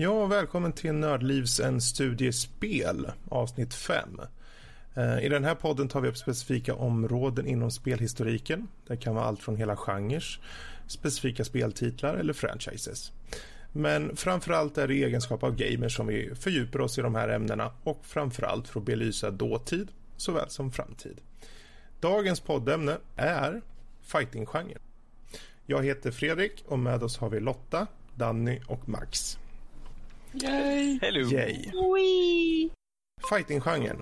Ja, välkommen till Nördlivs en studiespel avsnitt 5. Eh, I den här podden tar vi upp specifika områden inom spelhistoriken. Det kan vara allt från hela genrer, specifika speltitlar eller franchises. Men framförallt är det i egenskap av gamers som vi fördjupar oss i de här ämnena och framförallt för att belysa dåtid såväl som framtid. Dagens poddämne är fightinggenren. Jag heter Fredrik och med oss har vi Lotta, Danny och Max. Yay! Hello! Yay! Fightinggenren.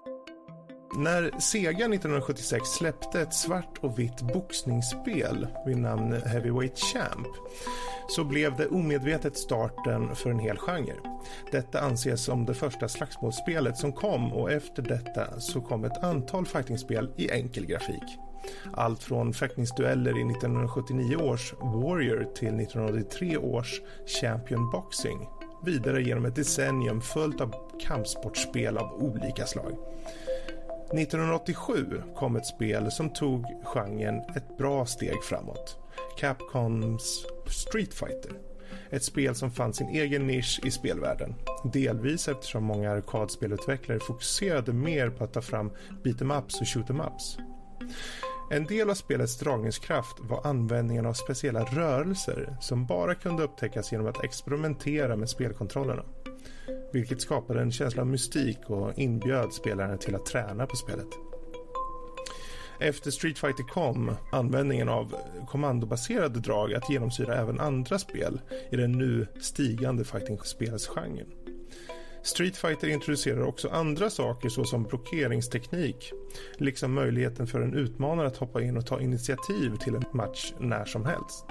När Sega 1976 släppte ett svart och vitt boxningsspel vid namn Heavyweight Champ så blev det omedvetet starten för en hel genre. Detta anses som det första slagsmålsspelet som kom och efter detta så kom ett antal fightingspel i enkel grafik. Allt från fäktningsdueller i 1979 års Warrior till 1983 års Champion Boxing. Vidare genom ett decennium följt av kampsportspel av olika slag. 1987 kom ett spel som tog genren ett bra steg framåt. Capcoms Street Fighter. Ett spel som fann sin egen nisch i spelvärlden. Delvis eftersom många arkadspelutvecklare fokuserade mer på att ta fram beat em ups och shoot em ups. En del av spelets dragningskraft var användningen av speciella rörelser som bara kunde upptäckas genom att experimentera med spelkontrollerna. Vilket skapade en känsla av mystik och inbjöd spelaren till att träna på spelet. Efter Street Fighter kom användningen av kommandobaserade drag att genomsyra även andra spel i den nu stigande fighting-spelsgenren. Street Fighter introducerar också andra saker såsom blockeringsteknik liksom möjligheten för en utmanare att hoppa in och ta initiativ till en match när som helst.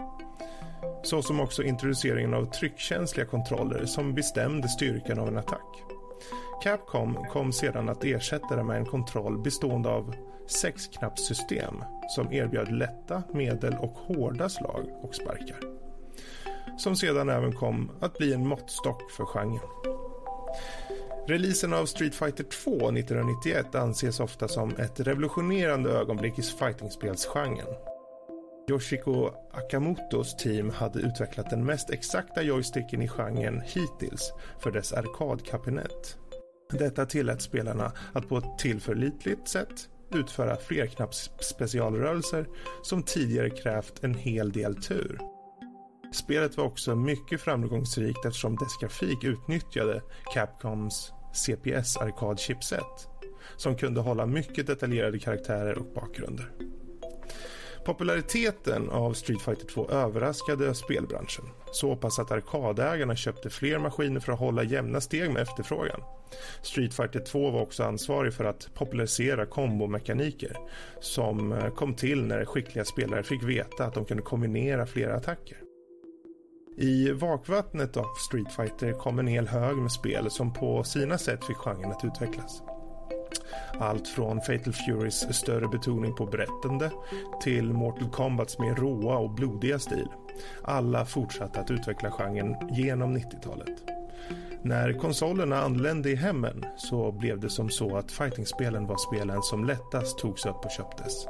Såsom också introduceringen av tryckkänsliga kontroller som bestämde styrkan av en attack. Capcom kom sedan att ersätta det med en kontroll bestående av sexknappssystem som erbjöd lätta, medel och hårda slag och sparkar. Som sedan även kom att bli en måttstock för genren. Releasen av Street Fighter 2 1991 anses ofta som ett revolutionerande ögonblick i fightingspelsgenren. Yoshiko Akamotos team hade utvecklat den mest exakta joysticken i genren hittills för dess arkadkabinett. Detta tillät spelarna att på ett tillförlitligt sätt utföra flerknappsspecialrörelser som tidigare krävt en hel del tur. Spelet var också mycket framgångsrikt eftersom dess grafik utnyttjade Capcoms CPS arkadchipset som kunde hålla mycket detaljerade karaktärer och bakgrunder. Populariteten av Street Fighter 2 överraskade spelbranschen så pass att arkadägarna köpte fler maskiner för att hålla jämna steg med efterfrågan. Street Fighter 2 var också ansvarig för att popularisera kombomekaniker som eh, kom till när skickliga spelare fick veta att de kunde kombinera flera attacker. I vakvattnet av Street Fighter kom en hel hög med spel som på sina sätt fick genren att utvecklas. Allt från Fatal Furys större betoning på berättande till Mortal Kombats mer råa och blodiga stil. Alla fortsatte att utveckla genren genom 90-talet. När konsolerna anlände i hemmen så blev det som så att fightingspelen var spelen som lättast togs upp och köptes.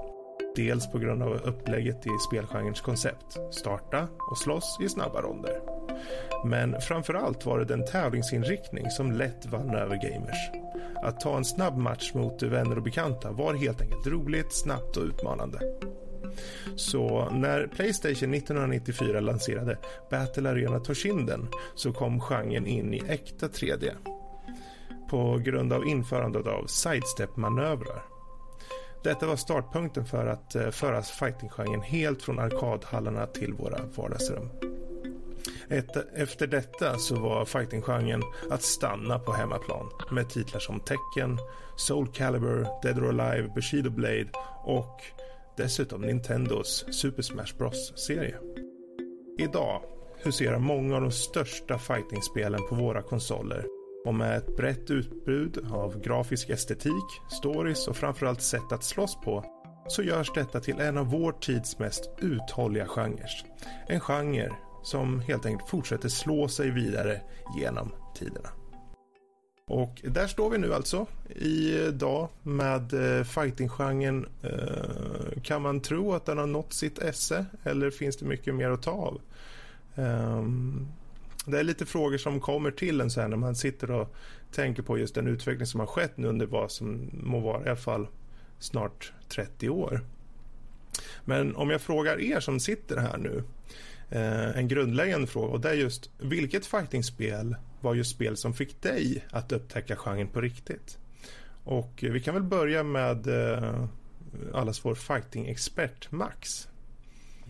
Dels på grund av upplägget i spelgenrens koncept, starta och slåss i snabba ronder. Men framförallt var det den tävlingsinriktning som lätt vann över gamers. Att ta en snabb match mot vänner och bekanta var helt enkelt roligt, snabbt och utmanande. Så när Playstation 1994 lanserade Battle Arena Toshinden så kom genren in i äkta 3D på grund av införandet av sidestep-manövrar. Detta var startpunkten för att eh, föra fightinggenren helt från arkadhallarna till våra vardagsrum. efter detta så var fightinggenren att stanna på hemmaplan med titlar som Tekken, Soul Calibur, Dead or Alive, Bushido Blade och dessutom Nintendos Super Smash Bros-serie. Idag huserar många av de största fightingspelen på våra konsoler och med ett brett utbud av grafisk estetik, stories och framförallt sätt att slåss på så görs detta till en av vår tids mest uthålliga genrer. En genre som helt enkelt fortsätter slå sig vidare genom tiderna. Och där står vi nu alltså idag med eh, fightinggenren. Eh, kan man tro att den har nått sitt esse eller finns det mycket mer att ta av? Ehm, det är lite frågor som kommer till en sen när man sitter och tänker på just den utveckling som har skett nu under vad som må vara i alla fall snart 30 år. Men om jag frågar er som sitter här nu eh, en grundläggande fråga och det är just vilket fightingspel var just spel som fick dig att upptäcka genren på riktigt? Och vi kan väl börja med eh, allas vår fighting-expert Max.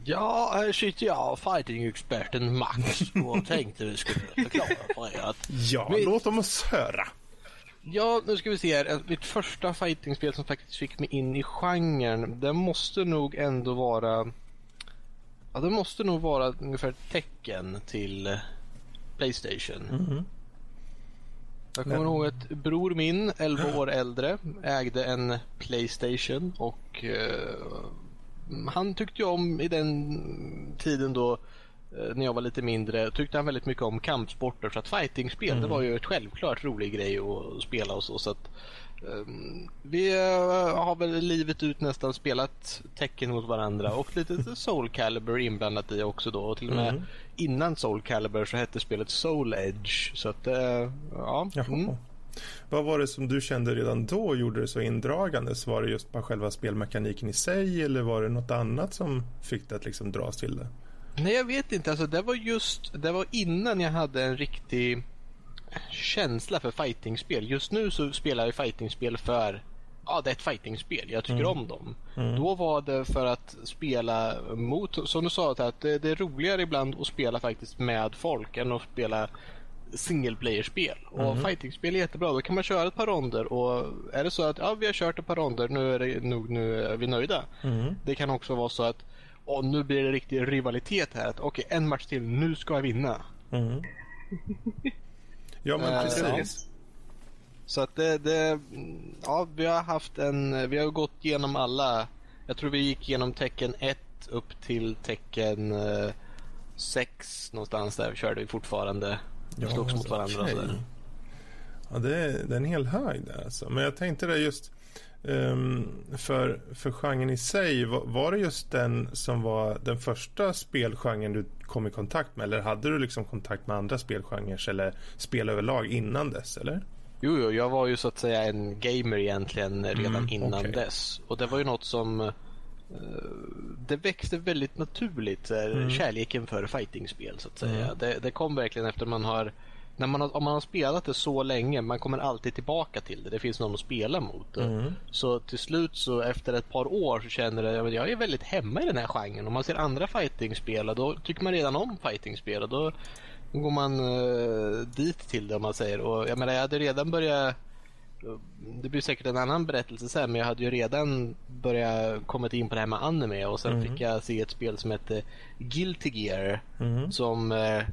Ja, här sitter jag, fighting-experten Max och tänkte vi skulle förklara för er att... Ja, vi... låt oss höra. Ja, nu ska vi se här. Mitt första fightingspel som faktiskt fick mig in i genren, det måste nog ändå vara... Ja, det måste nog vara ungefär tecken till Playstation. Mm. Jag kommer Men... ihåg att bror min, 11 år äldre, ägde en Playstation och uh, han tyckte ju om i den tiden då uh, när jag var lite mindre tyckte han väldigt mycket om kampsporter så att fightingspel mm. det var ju ett självklart rolig grej att spela och så. så att, um, vi uh, har väl livet ut nästan spelat tecken mot varandra och lite Soul Calibur inblandat i också då och till och med mm innan Soul Calibur så hette spelet Soul Edge. Så att, äh, ja. Mm. Vad var det som du kände redan då gjorde det så indragande? Var det just bara själva spelmekaniken i sig eller var det något annat som fick dig att liksom dras till det? Nej, jag vet inte. Alltså, det var just det var innan jag hade en riktig känsla för fightingspel. Just nu så spelar jag fightingspel för ja, det är ett fightingspel. Jag tycker mm. om dem. Mm. Då var det för att spela mot, som du sa, att det, det, är roligare ibland att spela faktiskt med folk än att spela single player-spel. Mm. Och fightingspel är jättebra. Då kan man köra ett par ronder och är det så att ja, vi har kört ett par ronder, nu är, det nog, nu är vi nöjda. Mm. Det kan också vara så att och nu blir det riktig rivalitet här. Att okej, okay, en match till, nu ska jag vinna. Mm. ja, men precis. Så att det, det, ja, vi har haft en, vi har gått igenom alla. Jag tror vi gick igenom tecken 1 upp till tecken 6 eh, någonstans där körde vi fortfarande. Ja, slogs mot varandra okay. och sådär. Ja, det är, det är en hel höjd där alltså. Men jag tänkte det just um, för, för genren i sig. Var, var, det just den som var den första spelgenren du kom i kontakt med? Eller hade du liksom kontakt med andra spelgenrer eller spel överlag innan dess? Eller? Jo, jo, jag var ju så att säga en gamer egentligen redan mm, innan okay. dess. Och det var ju något som det växte väldigt naturligt, mm. kärleken för fightingspel så att säga. Mm. Det, det, kom verkligen efter man har, när man har, om man har spelat det så länge, man kommer alltid tillbaka till det. Det finns någon att spela mot. Mm. Så till slut så efter ett par år så känner jag att jag är väldigt hemma i den här genren. Om man ser andra fightingspel då tycker man redan om fightingspel och då då går man uh, dit till det om man säger. Och jag menar jag hade redan börjat det blir säkert en annan berättelse sen men jag hade ju redan börjat kommit in på det här med anime och sen mm. fick jag se ett spel som hette Guilty Gear mm. som eh,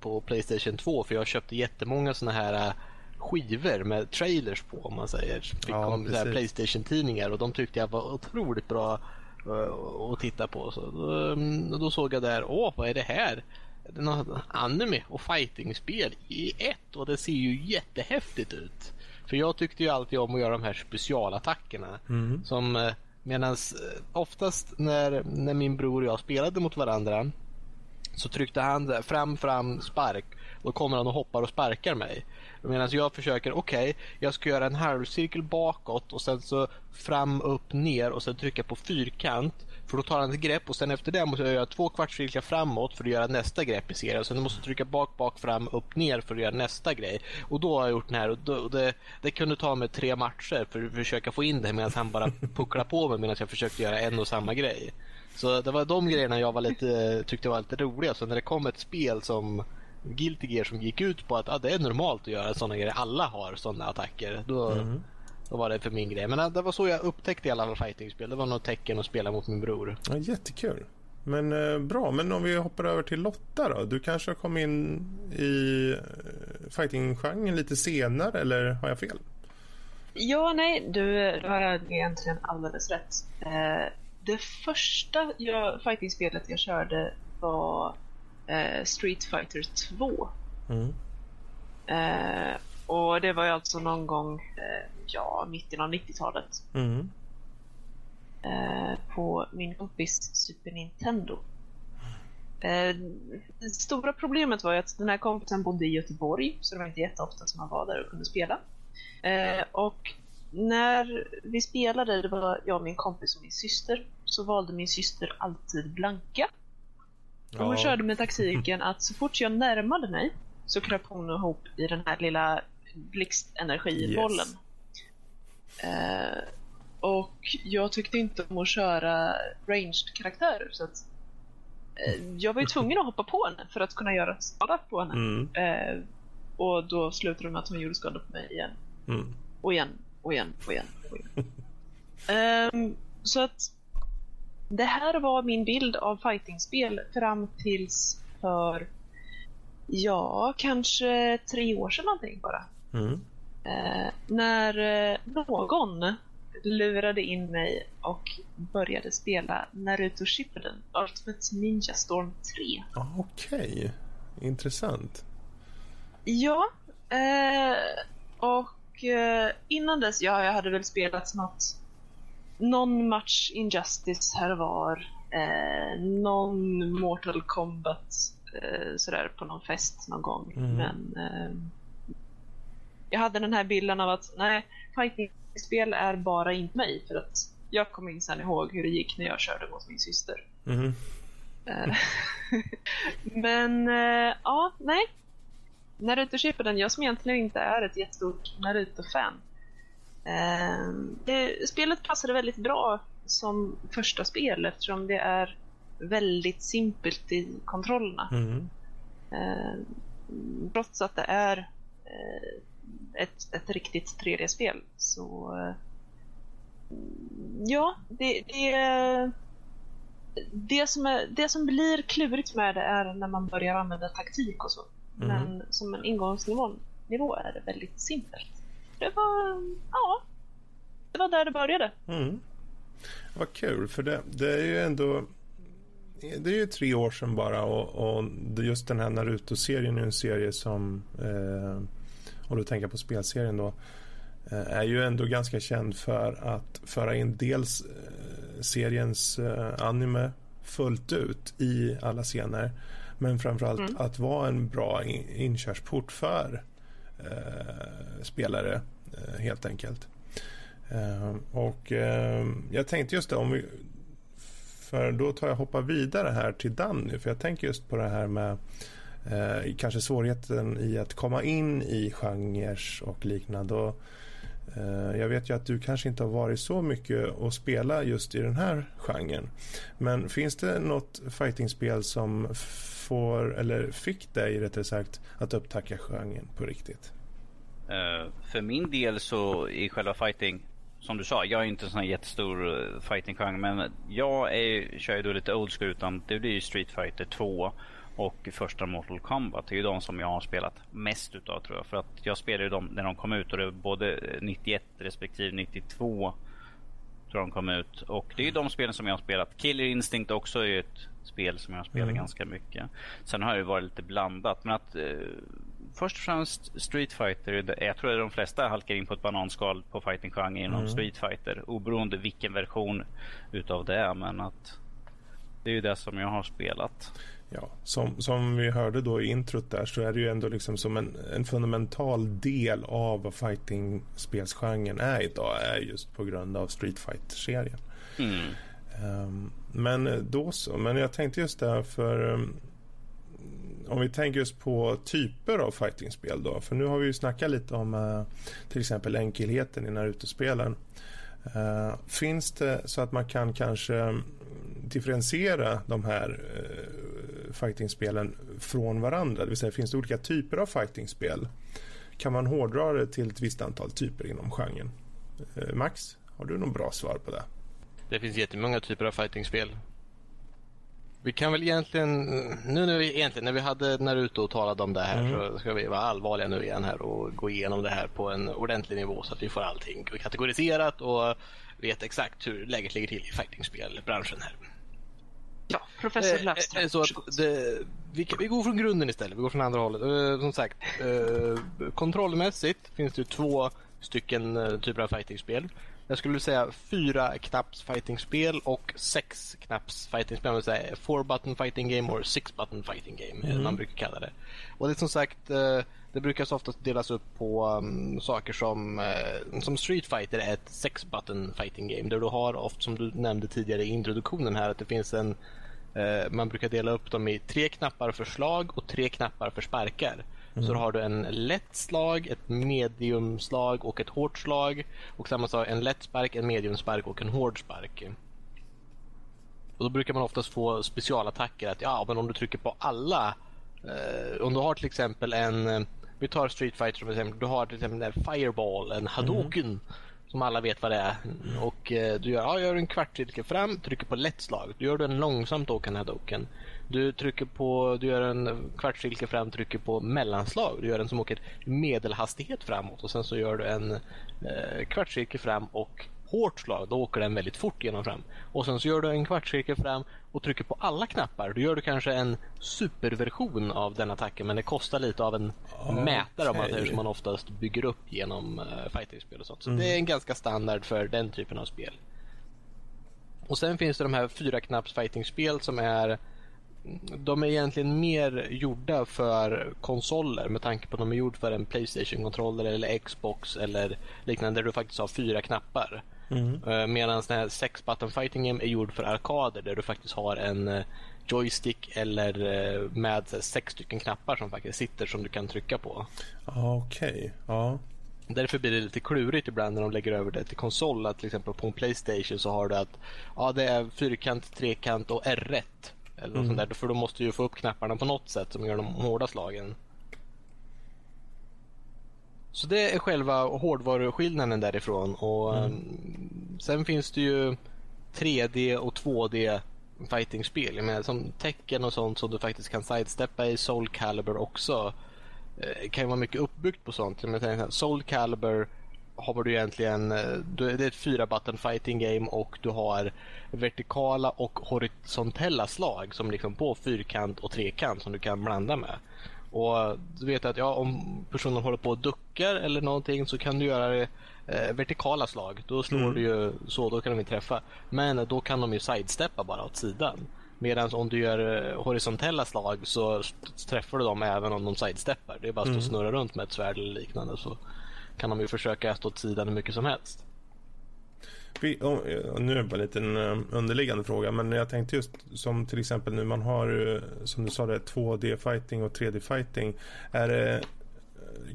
på Playstation 2 för jag köpte jättemånga sådana här eh, skivor med trailers på om man säger. Fick ja, om, Playstation tidningar och de tyckte jag var otroligt bra uh, att titta på. Så då, mm, då såg jag där, åh vad är det här? något anime och fightingspel i ett och det ser ju jättehäftigt ut. För jag tyckte ju alltid om att göra de här specialattackerna. Mm. Som eh, medans eh, oftast när, när min bror och jag spelade mot varandra så tryckte han fram, fram, spark. Då kommer han och hoppar och sparkar mig. Medan jag försöker, okej, okay, jag ska göra en halvcirkel bakåt och sen så fram, upp, ner och sen trycka på fyrkant. För då tar han ett grepp och sen efter det måste jag göra två kvartscirklar framåt för att göra nästa grepp i serien. Sen måste jag trycka bak, bak, fram, upp, ner för att göra nästa grej. Och då har jag gjort den här och då, det, det kunde ta mig tre matcher för att försöka få in det medan han bara pucklar på mig medan jag försökte göra en och samma grej. Så det var de grejerna jag var lite, tyckte var lite roliga. Så när det kom ett spel som Guilty Gear som gick ut på att ah, det är normalt att göra sådana grejer. Alla har sådana attacker. Då, mm. Då var det för min grej. Men det var så jag upptäckte i alla fall fightingspel. Det var nog tecken att spela mot min bror. Ja, jättekul. Men eh, bra, men om vi hoppar över till Lotta då. Du kanske har kommit in i eh, fightinggenren lite senare eller har jag fel? Ja, nej, du, du har egentligen alldeles rätt. Eh, det första jag, fighting-spelet jag körde var eh, Street Fighter 2. Mm. Eh, och det var ju alltså någon gång, eh, ja, mitten av 90-talet. Mm. Eh, på min kompis Super Nintendo. Eh, det stora problemet var ju att den här kompisen bodde i Göteborg, så det var inte jätteofta som han var där och kunde spela. Eh, och när vi spelade, det var jag, min kompis och min syster, så valde min syster alltid blanka. Och hon Ja. körde med taktiken att så fort jag närmade mig så kröp hon ihop i den här lilla blixtenergibollen. Eh, och jag tyckte inte om att köra ranged karaktärer så att eh, jag var ju tvungen att hoppa på henne för att kunna göra skada på henne. Mm, Eh, och då slutade det med att hon gjorde skada på mig igen. mm. Och igen, och igen, och igen. Och igen. Ehm, så att det här var min bild av fightingspel fram tills för, ja, kanske tre år sedan någonting bara. Mm. Eh, när eh, någon lurade in mig och började spela Naruto Shippuden Ultimate Ninja Storm 3. Ah, Okej, intressant. Ja, eh, och eh, innan dess, ja, jag hade väl spelat något, någon match Injustice här var, eh, någon Mortal Kombat eh, sådär på någon fest någon gång. Mm. Men eh, jag hade den här bilden av att nej, fightingspel är bara inte mig för att jag kommer minsann ihåg hur det gick när jag körde mot min syster. Eh, Men eh, ja, nej. Naruto Shippuden, jag som egentligen inte är ett jättestort Naruto-fan. Eh, det, spelet passade väldigt bra som första spel eftersom det är väldigt simpelt i kontrollerna. Mm. Trots att det är ett, ett riktigt 3D-spel så eh, ja, det, det, det, som är, det som blir klurigt med det är när man börjar använda taktik och så. Mhm. Men som en ingångsnivå nivå är det väldigt simpelt. Det var, ja, det var där det började. Mm. Vad kul, för det, det är ju ändå det är ju tre år sedan bara och, och just den här Naruto-serien är en serie som, eh, och då tänker jag på spelserien då, eh, är ju ändå ganska känd för att föra in dels eh, seriens eh, anime fullt ut i alla scener, men framförallt Mm. att vara en bra in, inkörsport för eh, spelare helt enkelt. Eh, och eh, jag tänkte just det, om vi, för då tar jag hoppa vidare här till Danny, för jag tänker just på det här med eh, kanske svårigheten i att komma in i genrer och liknande. Och, eh, jag vet ju att du kanske inte har varit så mycket och spela just i den här genren. Men finns det något fightingspel som får, eller fick dig rättare sagt, att upptäcka genren på riktigt? Eh, för min del så i själva fighting, som du sa, jag är inte en sån här jättestor eh, fighting-genre men jag är, kör ju då lite old school utan det blir ju Street Fighter 2 och första Mortal Kombat. Det är ju de som jag har spelat mest utav tror jag. För att jag spelade ju dem när de kom ut och det var både 91 respektive 92 tror de kom ut. Och det är ju de spelen som jag har spelat. Killer Instinct också är ju ett spel som jag har spelat Mm. ganska mycket. Sen har det ju varit lite blandat. Men att eh, först och främst Street Fighter. Jag tror att de flesta halkar in på ett bananskal på fighting-genren inom Mm. Street Fighter. Oberoende vilken version utav det är. Men att det är ju det som jag har spelat. Ja, som, som vi hörde då i introt där så är det ju ändå liksom som en, en fundamental del av vad fighting-spelsgenren är idag är just på grund av Street Fighter-serien. Mm. Ehm, men då så, men jag tänkte just där för um, om vi tänker just på typer av fightingspel då, för nu har vi ju snackat lite om eh, till exempel enkelheten i Naruto-spelen. Eh, finns det så att man kan kanske differentiera de här uh, fightingspelen från varandra? Det vill säga finns det olika typer av fightingspel? Kan man hårdra det till ett visst antal typer inom genren? Eh, Max, har du något bra svar på det? Det finns jättemånga typer av fightingspel. Vi kan väl egentligen, nu när vi, egentligen, när vi hade Naruto och talade om det här Mm. så ska vi vara allvarliga nu igen här och gå igenom det här på en ordentlig nivå så att vi får allting kategoriserat och vet exakt hur läget ligger till i fightingspelbranschen här. Ja, professor Eh, Löfström. eh, så att det, vi, vi går från grunden istället, vi går från andra hållet. Eh, som sagt, eh, kontrollmässigt finns det ju två stycken typer av fightingspel. Jag skulle säga fyra knapps fightingspel och sex knapps fightingspel. Man säger four button fighting game or six button fighting game, mm. man brukar kalla det. Och det är som sagt, det brukar oftast delas upp på um, saker som, uh, som Street Fighter är ett sex button fighting game. Där du har ofta, som du nämnde tidigare i introduktionen här, att det finns en uh, man brukar dela upp dem i tre knappar för slag och tre knappar för sparkar. Mm. Så då har du en lätt slag, ett mediumslag och ett hårt slag. Och samma sak, en lätt spark, en mediumspark och en hård spark. Och då brukar man oftast få specialattacker att ja, men om du trycker på alla. Eh, om du har till exempel en, vi tar Street Fighter som exempel. Du har till exempel en Fireball, en Hadoken. Mm. Som alla vet vad det är. Och eh, du gör, ja, gör en kvartcirkel fram, trycker på lätt slag. Då gör du en långsamt åkande Hadoken. Du trycker på, du gör en kvartcirkel fram, trycker på mellanslag. Du gör en som åker medelhastighet framåt och sen så gör du en eh, kvartscirkel fram och hårt slag. Då åker den väldigt fort genom fram. Och sen så gör du en kvartcirkel fram och trycker på alla knappar. Då gör du kanske en superversion av den attacken men det kostar lite av en okay. mätare om man säger som man oftast bygger upp genom uh, fightingspel och sånt. Så mm. det är en ganska standard för den typen av spel. Och sen finns det de här fyra knapps fightingspel som är de är egentligen mer gjorda för konsoler med tanke på att de är gjorda för en Playstation-kontroller eller Xbox eller liknande där du faktiskt har fyra knappar. Mm. Uh, Medan den här sex button fighting game är gjord för arkader där du faktiskt har en uh, joystick eller uh, med sex stycken knappar som faktiskt sitter som du kan trycka på. Okej, okay. ja. Därför blir det lite klurigt ibland när de lägger över det till konsol. Att till exempel på en Playstation så har du att ja, det är fyrkant, trekant och R1. Eller mm. sånt där. För då måste du få upp knapparna på något sätt som gör de hårda slagen. Så det är själva hårdvaruskillnaden därifrån. Och mm. um, Sen finns det ju 3D och 2D fightingspel. Jag som Tecken och sånt som du faktiskt kan sidesteppa i Soul Calibur också. Eh, kan ju vara mycket uppbyggt på sånt. Soul Calibur har du egentligen, eh, det är ett fyra button fighting game och du har vertikala och horisontella slag som liksom på fyrkant och trekant som du kan blanda med. Och du vet att ja, om personen håller på och duckar eller någonting så kan du göra det eh, vertikala slag. Då slår mm. du ju så, då kan de inte träffa. Men då kan de ju sidesteppa bara åt sidan. Medan om du gör eh, horisontella slag så träffar du dem även om de sidesteppar. Det är bara att mm. mm. snurra runt med ett svärd eller liknande. Så kan de ju försöka stå åt sidan hur mycket som helst. Oh, nu är det bara en liten eh, underliggande fråga men jag tänkte just som till exempel nu man har eh, som du sa det 2D fighting och 3D fighting är det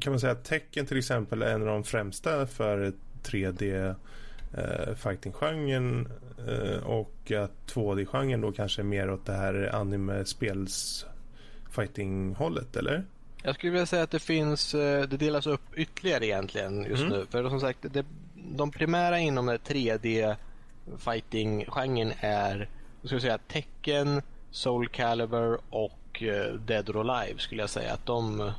kan man säga att tecken till exempel är en av de främsta för 3D eh, fighting-genren eh, och att 2D-genren då kanske är mer åt det här anime-spels fighting-hållet eller? Jag skulle vilja säga att det finns, eh, det delas upp ytterligare egentligen just mm. nu. För som sagt, det, de primära inom 3D fighting-genren är, ska säga, Tekken, Soul Calibur och uh, Dead or Alive skulle jag säga att de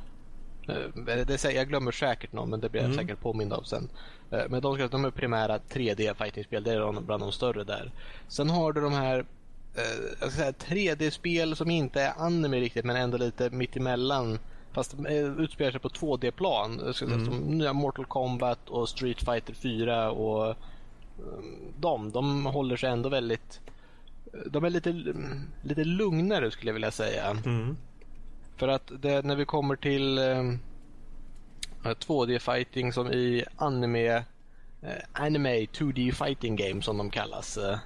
det, jag glömmer säkert någon men det blir jag mm. säkert påmind av sen. Uh, men de, de är primära 3D fighting-spel, det är de, bland de större där. Sen har du de här säga 3D-spel som inte är anime riktigt men ändå lite mittemellan Fast de utspelar sig på 2D-plan. Mm. Som nya Mortal Kombat och Street Fighter 4 och um, de, de håller sig ändå väldigt... De är lite, lite lugnare skulle jag vilja säga. Mm. För att det, när vi kommer till um, 2D-fighting som i anime, uh, anime 2D fighting game som de kallas. Uh,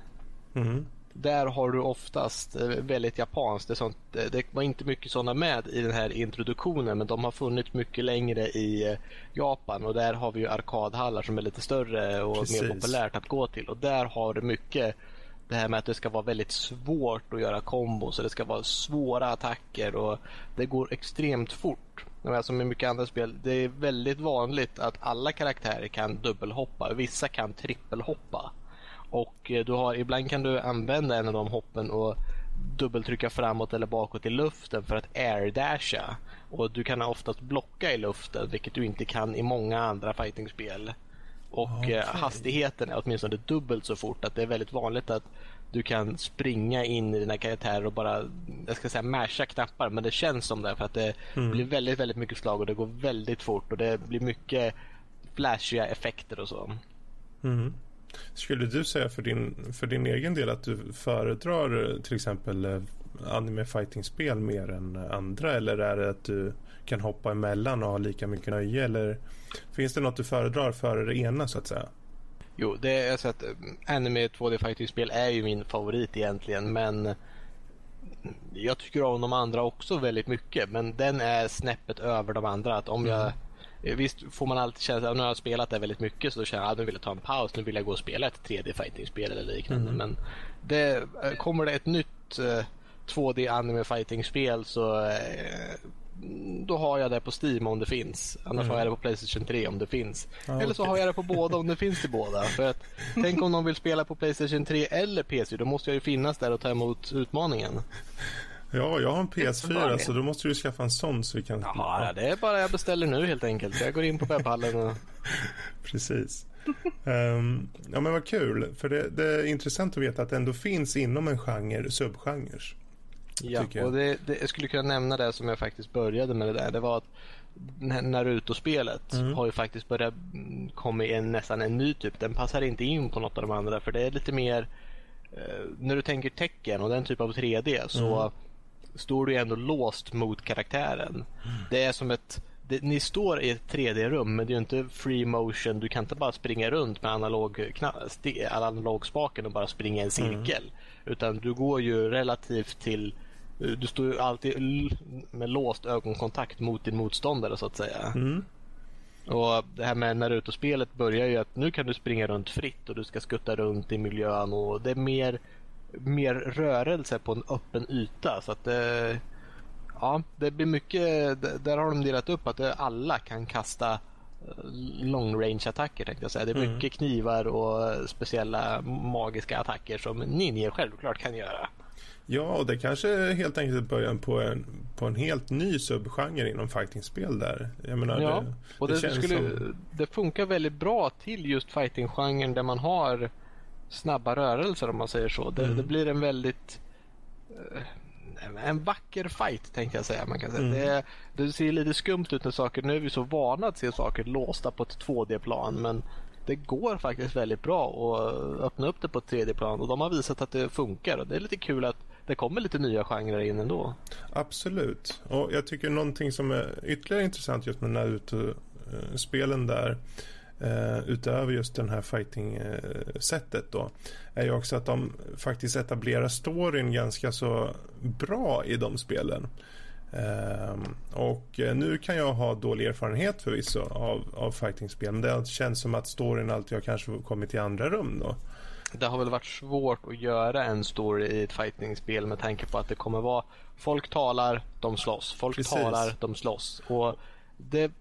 mm där har du oftast eh, väldigt japanskt. Det, sånt, det var inte mycket sådana med i den här introduktionen men de har funnits mycket längre i eh, Japan och där har vi ju arkadhallar som är lite större och Precis. mer populärt att gå till och där har du mycket det här med att det ska vara väldigt svårt att göra kombos och det ska vara svåra attacker och det går extremt fort. Som med mycket andra spel, det är väldigt vanligt att alla karaktärer kan dubbelhoppa, vissa kan trippelhoppa. Och eh, du har, ibland kan du använda en av de hoppen och dubbeltrycka framåt eller bakåt i luften för att airdasha. Och du kan oftast blocka i luften vilket du inte kan i många andra fightingspel. Och okay. Eh, hastigheten är åtminstone dubbelt så fort att det är väldigt vanligt att du kan springa in i dina karaktärer och bara, jag ska säga masha knappar men det känns som det för att det mm. blir väldigt, väldigt mycket slag och det går väldigt fort och det blir mycket flashiga effekter och så. Mm. Skulle du säga för din, för din egen del att du föredrar till exempel eh, anime fighting-spel mer än andra eller är det att du kan hoppa emellan och ha lika mycket nöje eller finns det något du föredrar före det ena så att säga? Jo, det är så att eh, anime 2D fighting-spel är ju min favorit egentligen men jag tycker om de andra också väldigt mycket men den är snäppet över de andra. Att om jag, mm. Visst får man alltid känna att nu har jag spelat det väldigt mycket så då känner jag att nu vill jag ta en paus. Nu vill jag gå och spela ett 3D fighting-spel eller liknande. Mm. Men det, eh, kommer det ett nytt 2D eh, anime fighting-spel så eh, då har jag det på Steam om det finns. Annars mm. har jag det på Playstation 3 om det finns. Ah, eller så okay. har jag det på båda om det finns till båda. För att, tänk om någon vill spela på Playstation 3 eller PC. Då måste jag ju finnas där och ta emot utmaningen. Ja, jag har en PS4 så då måste du skaffa en sån så vi kan... Ja, det är bara jag beställer nu helt enkelt. Jag går in på webbhallen och... Precis. Um, ja men vad kul, för det, det, är intressant att veta att det ändå finns inom en genre subgenrer. Ja, och det, det, jag skulle kunna nämna det som jag faktiskt började med det där. Det var att Naruto-spelet mm. har ju faktiskt börjat komma i en, nästan en ny typ. Den passar inte in på något av de andra för det är lite mer eh, när du tänker tecken och den typ av 3D så mm. Står du ändå låst mot karaktären. Mm. Det är som ett det, ni står i ett 3D-rum men det är inte free motion. Du kan inte bara springa runt med analog, analogspaken och bara springa i en cirkel. Mm. Utan du går ju relativt till du står ju alltid med låst ögonkontakt mot din motståndare så att säga. Mm. Och Det här med Naruto-spelet börjar ju att nu kan du springa runt fritt och du ska skutta runt i miljön och det är mer, mer rörelse på en öppen yta. Så att det, ja, det blir mycket, där har de delat upp att alla kan kasta eh, long range attacker tänkte jag säga. Det är mycket mm. knivar och speciella magiska attacker som ninjor självklart kan göra. Ja, och det kanske är helt enkelt början på en, på en helt ny subgenre inom fightingspel där. Jag menar, ja, det, och det, det, skulle, som... det funkar väldigt bra till just fightinggenren där man har snabba rörelser om man säger så. Det, mm. det blir en väldigt uh, en vacker fight tänkte jag säga. Man kan säga. Mm. Det, det, ser lite skumt ut när saker, nu är vi så vana att se saker låsta på ett 2D-plan men det går faktiskt väldigt bra att öppna upp det på ett 3D-plan och de har visat att det funkar och det är lite kul att det kommer lite nya genrer in ändå. Absolut. Och jag tycker någonting som är ytterligare intressant just med Naruto-spelen där Uh, utöver just den här fighting-sättet då är ju också att de faktiskt etablerar storyn ganska så bra i de spelen. Uh, och nu kan jag ha dålig erfarenhet förvisso av, av fighting-spel men det känns som att storyn alltid har kanske kommit i andra rum då det har väl varit svårt att göra en story i ett fightingspel med tanke på att det kommer vara folk talar, de slåss. Folk Precis. talar, de slåss. Och det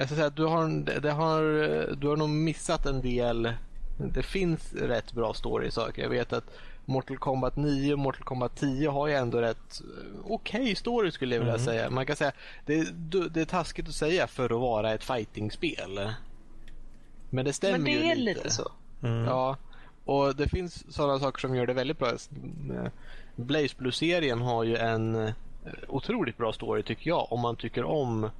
jag ska säga, du har, det har, du har nog missat en del. Det finns rätt bra story saker. Jag vet att Mortal Kombat 9 och Mortal Kombat 10 har ju ändå rätt okej okay story skulle jag vilja mm. säga. Man kan säga det, det är taskigt att säga för att vara ett fightingspel. Men det stämmer ju Men det är lite. lite så. Mm. Ja, och det finns sådana saker som gör det väldigt bra. Blaze Blue-serien har ju en eh, otroligt bra story tycker jag om man tycker om eh,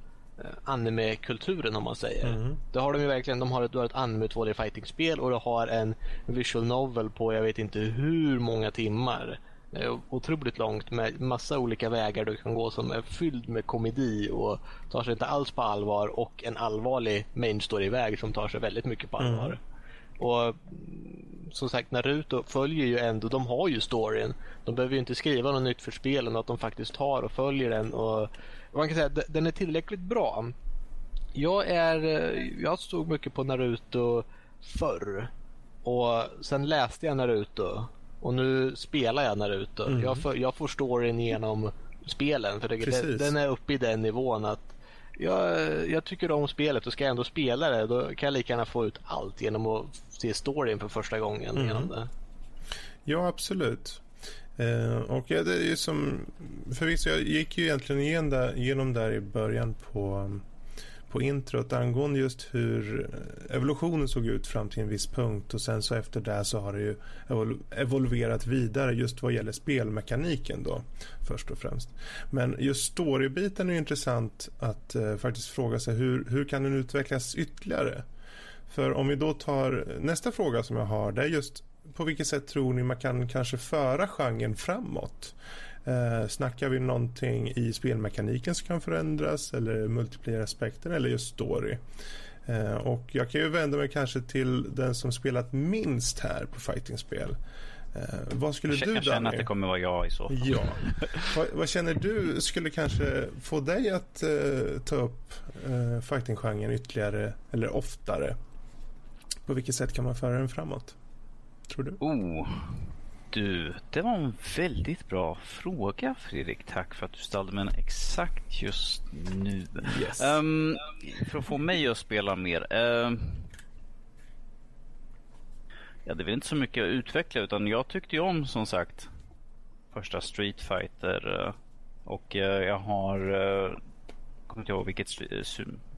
anime-kulturen om man säger. Mm. Det har de ju verkligen. De har ett, ett anime 2D fighting-spel och du har en visual novel på jag vet inte hur många timmar. Otroligt långt med massa olika vägar du kan gå som är fylld med komedi och tar sig inte alls på allvar och en allvarlig main story-väg som tar sig väldigt mycket på allvar. Mm. Och som sagt Naruto följer ju ändå, de har ju storyn. De behöver ju inte skriva något nytt för spelen, att de faktiskt tar och följer den. Och man kan säga att den är tillräckligt bra. Jag är, jag stod mycket på Naruto förr. Och sen läste jag Naruto. Och nu spelar jag Naruto. Mm. Jag, för, jag får storyn genom spelen. För det, den är uppe i den nivån att jag, jag tycker om spelet och ska jag ändå spela det då kan jag lika gärna få ut allt genom att se storyn för första gången. Mm. Genom det. Ja, absolut. Eh, och ja, det är ju som, förvisso, jag gick ju egentligen igen där, igenom där i början på, på introt angående just hur evolutionen såg ut fram till en viss punkt och sen så efter det så har det ju evolverat vidare just vad gäller spelmekaniken då först och främst. Men just storybiten är intressant att eh, faktiskt fråga sig hur, hur kan den utvecklas ytterligare? För om vi då tar nästa fråga som jag har, det är just på vilket sätt tror ni man kan kanske föra genren framåt? Eh, snackar vi någonting i spelmekaniken som kan förändras eller multiplayer-aspekten eller just story? Eh, och jag kan ju vända mig kanske till den som spelat minst här på fightingspel. Eh, vad skulle jag, du Jag känner att det kommer vara jag i så fall. Ja. vad, vad, känner du skulle kanske få dig att uh, ta upp uh, fightinggenren ytterligare eller oftare? På vilket sätt kan man föra den framåt? Tror du? Oh, du, det var en väldigt bra fråga Fredrik. Tack för att du ställde mig exakt just nu. Yes. Um, för att få mig att spela mer. Um, ja, det är väl inte så mycket att utveckla utan jag tyckte ju om som sagt första Street Fighter uh, och uh, jag har, uh, kommer inte ihåg vilket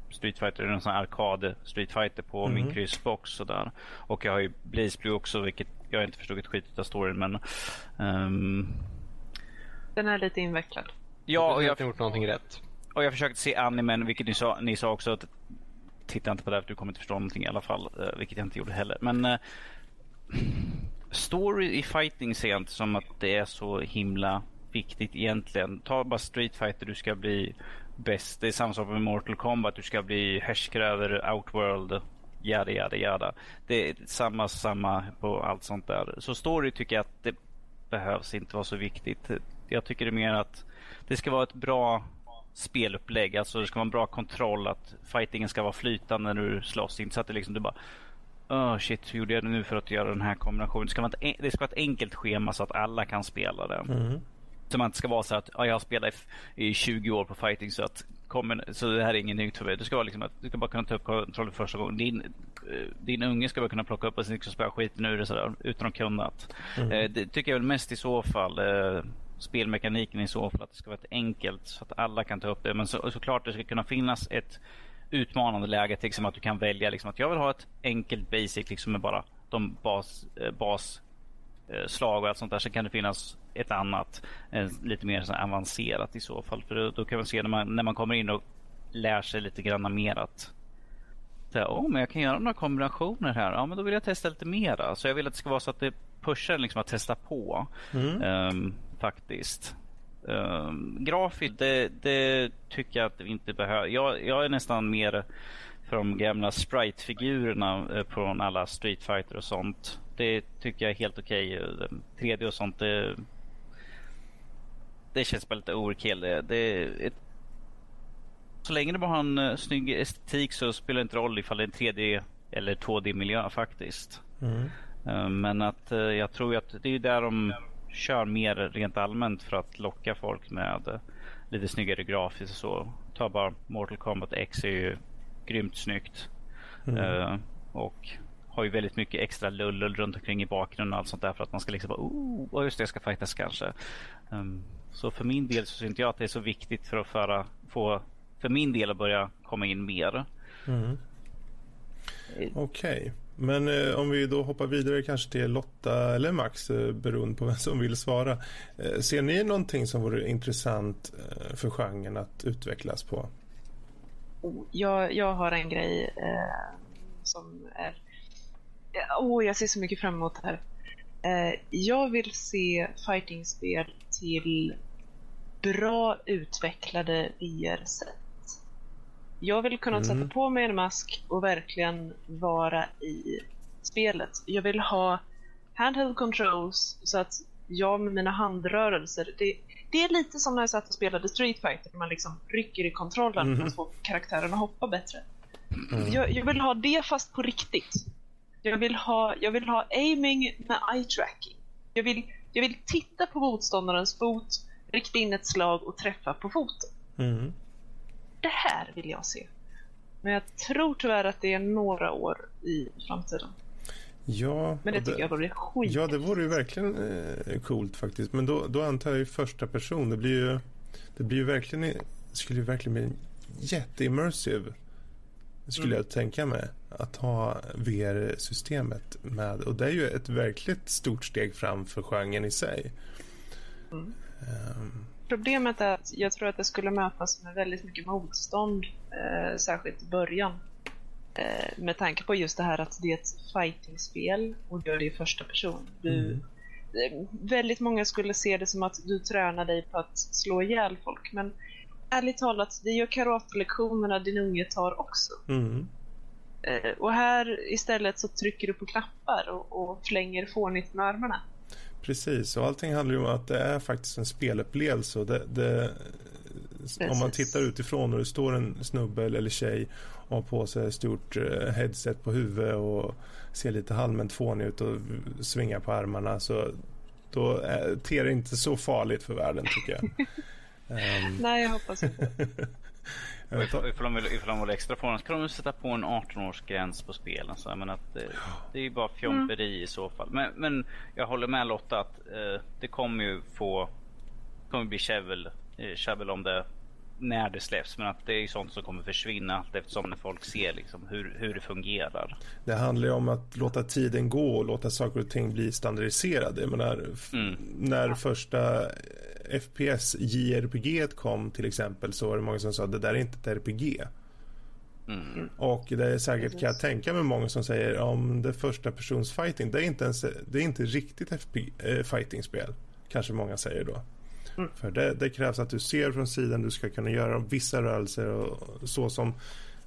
Street Fighter, en sån arkad Street Fighter på mm. min kryssbox sådär. Och jag har ju Blaze Blue också, vilket jag har inte förstått ett skit av storyn men... Um... Den är lite invecklad. Ja, och jag har gjort någonting rätt. Och jag försökte se animen, vilket ni sa, ni sa också att titta inte på det, för du kommer inte förstå någonting i alla fall. Uh, vilket jag inte gjorde heller. Men uh, story i fighting ser jag inte som att det är så himla viktigt egentligen. Ta bara Street Fighter, du ska bli bäst. Det är samma sak med Mortal Kombat. Du ska bli härskare över Outworld. Jada, jada, jada. Det är samma, samma på allt sånt där. Så story tycker jag att det behövs inte vara så viktigt. Jag tycker det är mer att det ska vara ett bra spelupplägg. Alltså det ska vara en bra kontroll. Att fightingen ska vara flytande när du slåss. Inte så att det liksom du bara Oh shit, hur gjorde jag det nu för att göra den här kombinationen? Det ska vara ett, det ska vara ett enkelt schema så att alla kan spela det. Mm. Så man inte ska vara så att ja, jag har spelat i, i 20 år på fighting så att kommer, så det här är inget nytt för mig. Du ska, vara liksom att, du ska bara kunna ta upp kontrollen första gången. Din, eh, din unge ska bara kunna plocka upp och sen spela skiten ur det sådär, utan att kunna. Mm. Eh, det tycker jag väl mest i så fall. Eh, spelmekaniken i så fall att det ska vara ett enkelt så att alla kan ta upp det. Men så, såklart det ska kunna finnas ett utmanande läge. Till exempel att du kan välja liksom att jag vill ha ett enkelt basic liksom med bara de bas, bas slag och allt sånt där. Sen kan det finnas ett annat, eh, lite mer avancerat i så fall. För då, kan man se när man, när man kommer in och lär sig lite grann mer att Åh, oh, men jag kan göra några kombinationer här. Ja, men då vill jag testa lite mera. Så jag vill att det ska vara så att det pushar liksom att testa på. Mm. Um, faktiskt. Um, grafiskt, det, det, tycker jag att vi inte behöver. Jag, jag är nästan mer för de gamla sprite-figurerna eh, från alla Street Fighter och sånt. Det tycker jag är helt okej. Okay. 3D och sånt, det, det känns bara lite overkill. Det, det ett... Så länge det bara har en uh, snygg estetik så spelar det inte roll ifall det är en 3D eller 2D-miljö faktiskt. Mm. Men att jag tror att det är där de kör mer rent allmänt för att locka folk med lite snyggare grafiskt och så. Ta bara Mortal Kombat X är ju grymt snyggt. Mm. och har ju väldigt mycket extra lull runt omkring i bakgrunden och allt sånt där för att man ska liksom bara oh, just det, jag ska fightas kanske. Um, så för min del så ser inte jag att det är så viktigt för att föra, få för min del att börja komma in mer. Mm. Okej, okay. men eh, om vi då hoppar vidare kanske till Lotta eller Max eh, beroende på vem som vill svara. Eh, ser ni någonting som vore intressant eh, för genren att utvecklas på? Oh, jag, jag har en grej eh, som är... Oh, jag ser så mycket fram emot det här. Eh, jag vill se fightingspel till bra utvecklade VR-sätt. Jag vill kunna mm. sätta på mig en mask och verkligen vara i spelet. Jag vill ha handheld controls så att jag med mina handrörelser, det, det är lite som när jag satt och spelade Street Fighter, man liksom rycker i kontrollen mm. för att få karaktären att hoppa bättre. Mm. Jag, jag, vill ha det fast på riktigt. Jag vill ha, jag vill ha aiming med eye tracking. Jag vill, jag vill titta på motståndarens fot, rikta in ett slag och träffa på foten. Mm. Det här vill jag se. Men jag tror tyvärr att det är några år i framtiden. Ja, men det tycker det, jag vore skit. Ja, det vore ju verkligen eh, coolt faktiskt. Men då, då antar jag ju första person. Det blir ju, det blir ju verkligen, skulle ju verkligen bli jätteimmersive skulle mm. jag tänka mig. Att ha VR-systemet med. Och det är ju ett verkligt stort steg fram för genren i sig. Mm. Um. Problemet är att jag tror att det skulle mötas med väldigt mycket motstånd, eh, särskilt i början. Eh, med tanke på just det här att det är ett fightingspel och du gör det i första person. Du, mm. eh, väldigt många skulle se det som att du tränar dig på att slå ihjäl folk, men ärligt talat, det gör karatelektionerna din unge tar också. Mm. Eh, och här istället så trycker du på knappar och, och flänger fånigt med armarna. Precis, och allting handlar ju om att det är faktiskt en spelupplevelse. Det, det, om man tittar utifrån och det står en snubbe eller tjej och har på sig ett stort eh, headset på huvudet och ser lite allmänt fånig ut och svingar på armarna så då är, ter det inte så farligt för världen tycker jag. um... Nej, jag hoppas inte. Ifall, ifall, de vill, ifall de vill extra på den så kan de sätta på en 18-årsgräns på spelen. Så, men att det, det är ju bara fjomperi mm. i så fall. Men, men, jag håller med Lotta att eh, det kommer ju få kommer bli käbbel, eh, om det när det släpps. Men att det är sånt som kommer försvinna eftersom när folk ser liksom hur, hur det fungerar. Det handlar ju om att låta tiden gå och låta saker och ting bli standardiserade. Jag menar, mm. när första FPS JRPG kom till exempel så var det många som sa att det där är inte ett RPG. Mm. Och det är säkert kan jag tänka mig många som säger om det första persons fighting det är inte, ens, det är inte riktigt FP, äh, fighting-spel. Kanske många säger då. Mm. För det, det, krävs att du ser från sidan, du ska kunna göra vissa rörelser och så som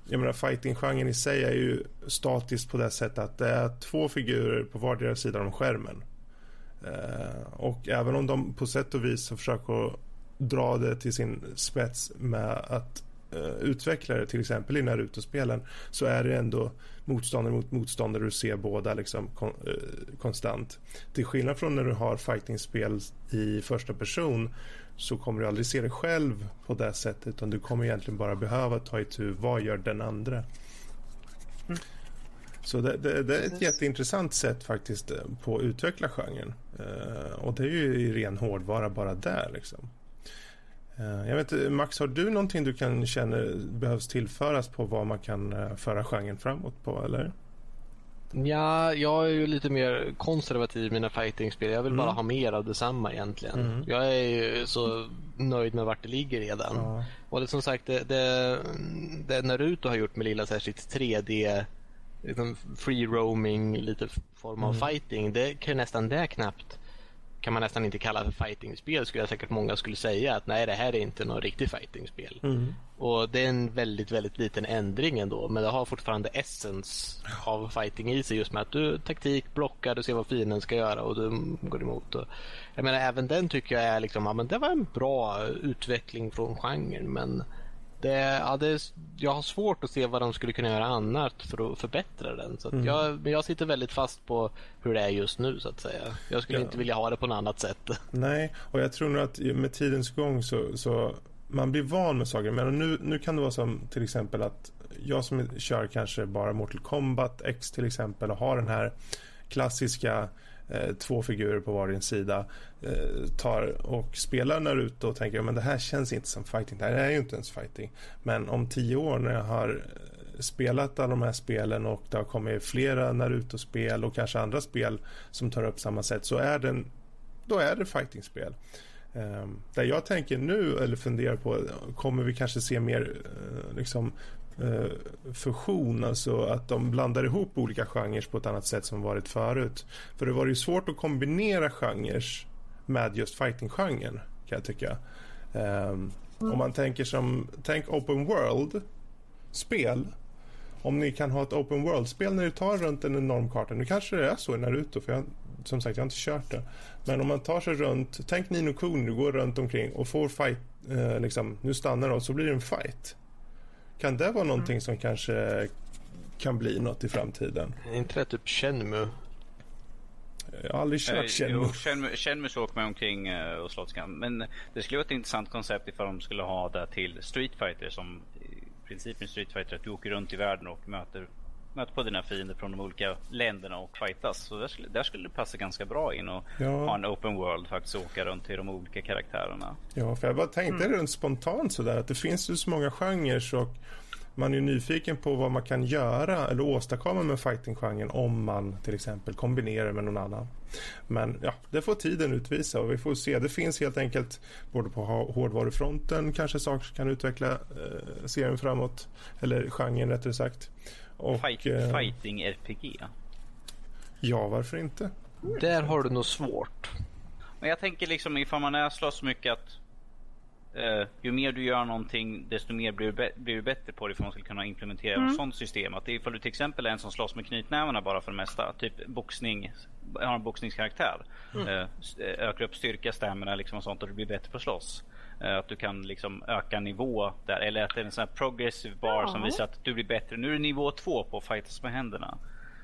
jag menar fighting-genren i sig är ju statisk på det sättet att det är två figurer på vardera sidan om skärmen. Eh, och även om de på sätt och vis försöker dra det till sin spets med att uh, utveckla det till exempel i Naruto-spelen så är det ändå motståndare mot motståndare du ser båda liksom kon uh, konstant. Till skillnad från när du har fighting-spel i första person så kommer du aldrig se det själv på det sättet utan du kommer egentligen bara behöva ta itu vad gör den andra. Mm. Så det, det, det, är ett jätteintressant sätt faktiskt eh, på att utveckla genren. Och det är ju i ren hårdvara bara där liksom. Uh, jag vet inte, Max, har du någonting du kan känna behövs tillföras på vad man kan uh, föra genren framåt på, eller? Ja, jag är ju lite mer konservativ i mina fightingspel. Jag vill mm. bara ha mer av detsamma egentligen. Mm. Jag är ju så nöjd med vart det ligger redan. Ja. Och det som sagt, det, det, det Naruto har gjort med lilla sitt 3D liksom free roaming, lite form av mm. fighting. Det kan nästan det knappt kan man nästan inte kalla för fightingspel skulle jag säkert många skulle säga att nej det här är inte något riktigt fightingspel. Mm. Och det är en väldigt väldigt liten ändring ändå men det har fortfarande essens av fighting i sig just med att du taktik blockar, du ser vad fienden ska göra och du går emot. Och, jag menar även den tycker jag är liksom, ja men det var en bra utveckling från genren men det, ja, det, jag har svårt att se vad de skulle kunna göra annat för att förbättra den. Så mm. jag, jag sitter väldigt fast på hur det är just nu så att säga. Jag skulle ja. inte vilja ha det på något annat sätt. Nej, och jag tror nog att med tidens gång så, så man blir van med saker. Men nu, nu kan det vara som till exempel att jag som kör kanske bara Mortal Kombat X till exempel och har den här klassiska eh, två figurer på varsin sida eh, tar och spelar Naruto och tänker men det här känns inte som fighting. Det här är ju inte ens fighting. Men om tio år när jag har eh, spelat alla de här spelen och det har kommit flera Naruto-spel och kanske andra spel som tar upp samma sätt så är den, då är det fighting-spel. Um, där jag tänker nu eller funderar på kommer vi kanske se mer uh, liksom eh, fusion, alltså att de blandar ihop olika genrer på ett annat sätt som varit förut. För det var ju svårt att kombinera genrer med just fighting-genren kan jag tycka. Eh, om man tänker som, tänk open world-spel. Om ni kan ha ett open world-spel när du tar runt en enorm karta. Nu kanske det är så i Naruto, för jag, som sagt jag har inte kört det. Men om man tar sig runt, tänk Nino Kuni, du går runt omkring och får fight, eh, liksom, nu stannar de så blir det en fight. Kan det vara någonting mm. som kanske kan bli något i framtiden? Är inte det typ Shenmue? Jag har aldrig kört Shenmue. Shenmue, Shenmue så åker man omkring uh, och slåss. Men det skulle vara ett intressant koncept ifall de skulle ha det till Street Fighter som i princip en Street Fighter att du åker runt i världen och möter möter på dina fiender från de olika länderna och fightas. Så där skulle, där skulle det passa ganska bra in och ja. ha en open world faktiskt åka runt till de olika karaktärerna. Ja, för jag bara tänkte mm. rent spontant sådär att det finns ju så många genrer och man är nyfiken på vad man kan göra eller åstadkomma med fighting-genren om man till exempel kombinerar med någon annan. Men ja, det får tiden utvisa och vi får se. Det finns helt enkelt både på hårdvarufronten kanske saker som kan utveckla eh, serien framåt. Eller genren rättare sagt. Och, Fight, eh, fighting RPG? Ja, varför inte? Där har du nog svårt. Men jag tänker liksom ifall man är slåss mycket att Uh, ju mer du gör någonting desto mer blir du, blir du bättre på det för man ska kunna implementera mm. ett sånt system. Att ifall du till exempel är en som slåss med knytnävarna bara för det mesta, typ boxning, har en boxningskaraktär. Mm. Uh, ökar upp styrka, stamina liksom och sånt och du blir bättre på att slåss. Uh, att du kan liksom öka nivå där. Eller att det är en sån här progressive bar ja. som visar att du blir bättre. Nu är du nivå två på att fightas med händerna.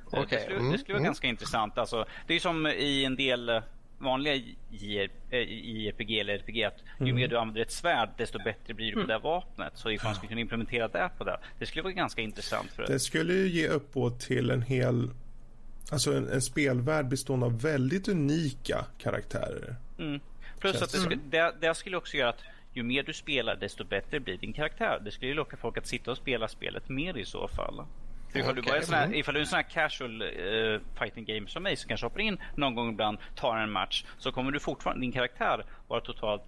Okay. Det skulle, mm. det skulle vara mm. ganska intressant. Alltså, det är som i en del vanliga JRPG eh, eller RPG att ju mm. mer du använder ett svärd desto bättre blir du på mm. det vapnet. Så ifall man skulle kunna implementera det på det. Det skulle vara ganska intressant. För det skulle ju ge upphov till en hel Alltså en, en spelvärld bestående av väldigt unika karaktärer. Mm. Plus att det, skulle, det, det skulle också göra att ju mer du spelar desto bättre blir din karaktär. Det skulle ju locka folk att sitta och spela spelet mer i så fall. För ifall, okay. du bara är sån här, ifall du är en sån här casual uh, fighting game som mig som kanske hoppar in någon gång ibland, tar en match, så kommer du fortfarande, din karaktär vara totalt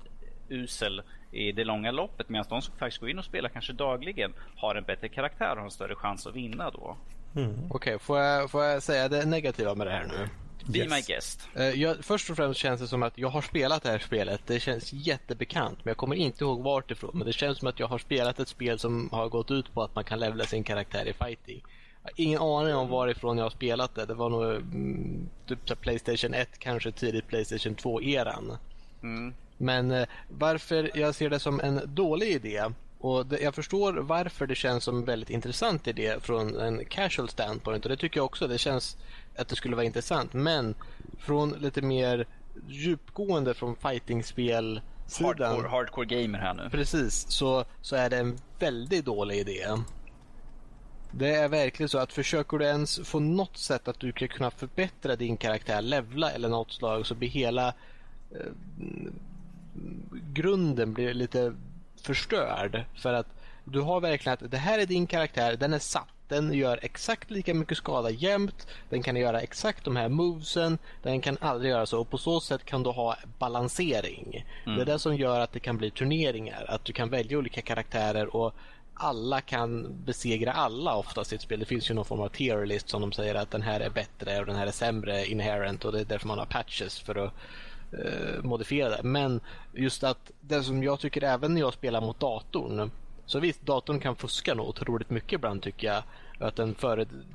usel i det långa loppet medan de som faktiskt går in och spelar kanske dagligen har en bättre karaktär och har en större chans att vinna då. Mm. Okej, okay, får, jag, får jag säga det negativa med det här nu? Be yes. my guest. Uh, jag, först och främst känns det som att jag har spelat det här spelet. Det känns jättebekant, men jag kommer inte ihåg vart ifrån. Men det känns som att jag har spelat ett spel som har gått ut på att man kan levla sin karaktär i fighting. Jag har ingen aning om varifrån jag har spelat det. Det var nog mm, typ Playstation 1, kanske tidigt Playstation 2-eran. Mm. Men uh, varför jag ser det som en dålig idé och det, jag förstår varför det känns som en väldigt intressant idé från en casual standpoint och det tycker jag också. Det känns att det skulle vara intressant. Men från lite mer djupgående från fightingspel sidan. Hardcore, hardcore gamer här nu. Precis, så, så är det en väldigt dålig idé. Det är verkligen så att försöker du ens få något sätt att du ska kunna förbättra din karaktär, levla eller något slag så blir hela eh, grunden blir lite förstörd. För att du har verkligen att det här är din karaktär, den är satt. Den gör exakt lika mycket skada jämt. Den kan göra exakt de här movesen. Den kan aldrig göra så. Och på så sätt kan du ha balansering. Mm. Det är det som gör att det kan bli turneringar. Att du kan välja olika karaktärer och alla kan besegra alla oftast i ett spel. Det finns ju någon form av tier list som de säger att den här är bättre och den här är sämre inherent och det är därför man har patches för att eh, modifiera det. Men just att det som jag tycker även när jag spelar mot datorn så visst, datorn kan fuska nog otroligt mycket ibland tycker jag. Att den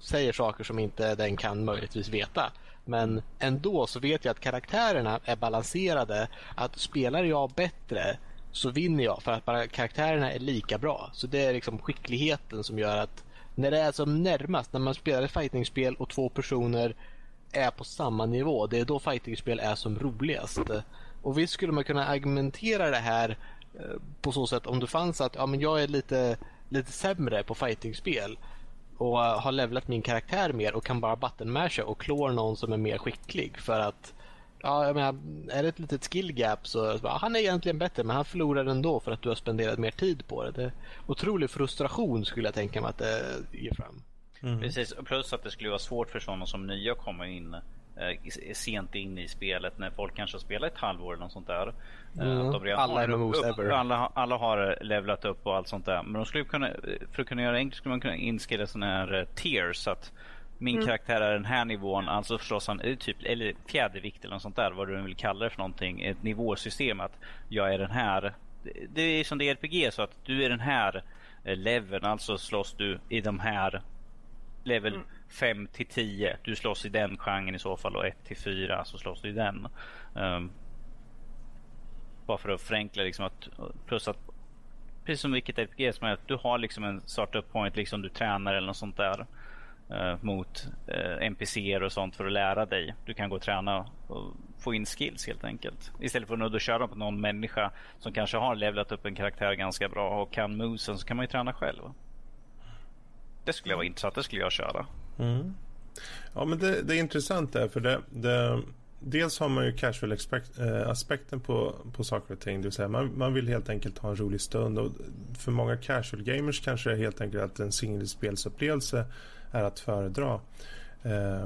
säger saker som inte den kan möjligtvis veta. Men ändå så vet jag att karaktärerna är balanserade. Att spelar jag bättre så vinner jag för att bara karaktärerna är lika bra. Så det är liksom skickligheten som gör att när det är som närmast, när man spelar ett fightingspel och två personer är på samma nivå, det är då fightingspel är som roligast. Och visst skulle man kunna argumentera det här på så sätt om det fanns att ja, men jag är lite, lite sämre på fightingspel och har levlat min karaktär mer och kan bara buttonmasha och klår någon som är mer skicklig för att Ja, jag menar, är det ett litet skill gap så ja, han är egentligen bättre men han förlorar ändå för att du har spenderat mer tid på det. det är otrolig frustration skulle jag tänka mig att det ger fram. Mm. Precis, plus att det skulle vara svårt för sådana som nya kommer in eh, sent in i spelet när folk kanske har spelat ett halvår eller något sånt där. Eh, mm. alla MMOs ever. Alla, alla har levlat upp och allt sånt där. Men de skulle kunna, för att kunna göra det enkelt skulle man kunna inskriva sådana här tiers. Så att min mm. karaktär är den här nivån, alltså förstås han är typ, eller fjädervikt eller något sånt där, vad du vill kalla det för någonting. Ett nivåsystem att jag är den här. Det är som det är RPG så att du är den här eh, leveln, alltså slåss du i de här level mm. 5 till 10. Du slåss i den genren i så fall och 1 till 4 så slåss du i den. Um, bara för att förenkla liksom att plus att precis som vilket RPG som är att du har liksom en startup point liksom du tränar eller något sånt där uh, mot eh, uh, NPCer och sånt för att lära dig. Du kan gå och träna och få in skills helt enkelt. Istället för att du köra på någon människa som kanske har levlat upp en karaktär ganska bra och kan musen så kan man ju träna själv. Det skulle jag vara intressant. Det skulle jag köra. Mm. Ja, men det, det, är intressant där för det, det, dels har man ju casual expect, äh, aspekten på, på saker och ting. Det vill säga man, man vill helt enkelt ha en rolig stund. Och för många casual gamers kanske det är helt enkelt att en singelspelsupplevelse är att föredra. Eh,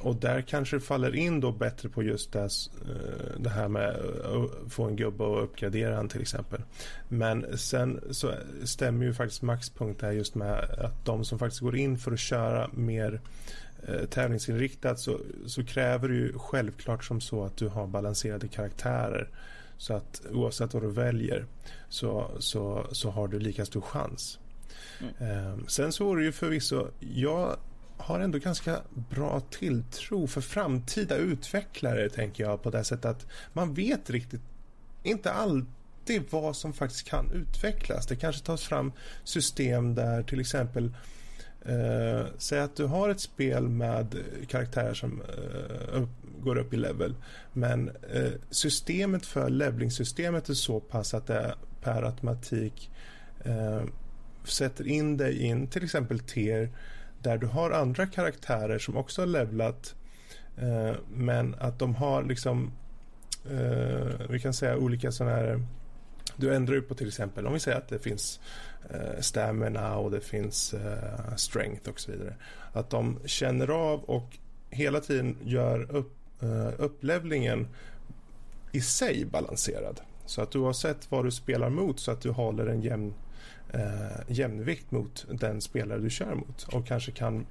och där kanske det faller in då bättre på just det, eh, det här med att få en gubbe och uppgradera den till exempel. Men sen så stämmer ju faktiskt Max punkt här just med att de som faktiskt går in för att köra mer eh, tävlingsinriktat så, så kräver det ju självklart som så att du har balanserade karaktärer. Så att oavsett vad du väljer så, så, så har du lika stor chans. Mm. Eh, sen så är det ju förvisso, jag har ändå ganska bra tilltro för framtida utvecklare tänker jag på det sättet att man vet riktigt inte alltid vad som faktiskt kan utvecklas. Det kanske tas fram system där till exempel Uh, säg att du har ett spel med karaktärer som uh, upp, går upp i level men uh, systemet för levelingssystemet är så pass att det per automatik sätter in dig in till exempel tier där du har andra karaktärer som också har levlat eh, men att de har liksom eh, vi kan säga olika sådana här du ändrar ju på till exempel om vi säger att det finns eh, stamina och det finns eh, strength och så vidare. Att de känner av och hela tiden gör upp, eh, upplevlingen i sig balanserad. Så att oavsett vad du spelar mot så att du håller en jämn eh, jämvikt mot den spelare du kör mot och kanske kan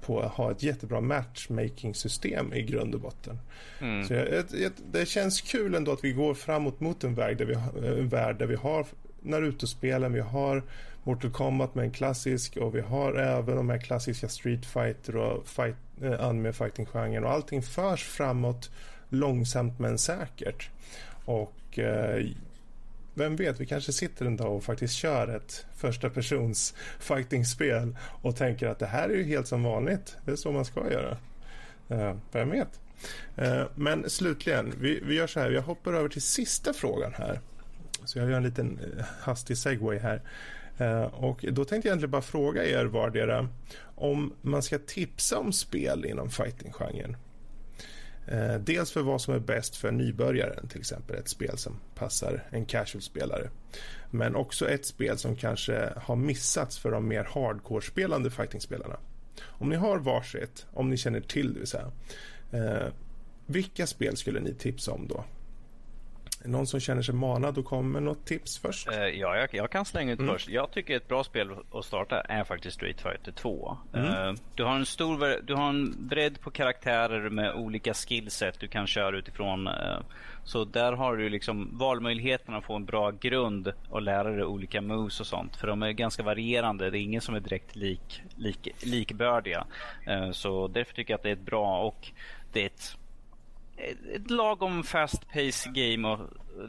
på, ha ett jättebra matchmaking-system i grund och botten. Mm. Så jag, jag, det känns kul ändå att vi går framåt mot en värld där vi, en värld där vi har Naruto-spelen, vi har Mortal Kombat med en klassisk och vi har även de här klassiska Street Fighter och fight, eh, anime fighting-genren och allting förs framåt långsamt men säkert. Och eh, vem vet, vi kanske sitter en dag och faktiskt kör ett första persons fighting-spel och tänker att det här är ju helt som vanligt. Det är så man ska göra. Uh, vem vet? Uh, men slutligen, vi, vi gör så här. Jag hoppar över till sista frågan här. Så jag gör en liten uh, hastig segway här. Uh, och då tänkte jag egentligen bara fråga er vardera om man ska tipsa om spel inom fighting-genren. Eh, dels för vad som är bäst för nybörjaren, till exempel ett spel som passar en casual-spelare. Men också ett spel som kanske har missats för de mer hardcore-spelande fighting-spelarna. Om ni har varsitt, om ni känner till det vill säga. Eh, vilka spel skulle ni tipsa om då? Någon som känner sig manad och kommer något tips först? Uh, ja, jag, jag, kan slänga ut mm. först. Jag tycker ett bra spel att starta är faktiskt Street Fighter 2. Mm. Uh, du, har en stor, du har en bredd på karaktärer med olika skillset du kan köra utifrån. Uh, så där har du liksom valmöjligheterna att få en bra grund och lära dig olika moves och sånt. För de är ganska varierande. Det är ingen som är direkt lik, lik, likbördiga. Så därför tycker jag att det är ett bra och det är ett ett lagom fast pace game att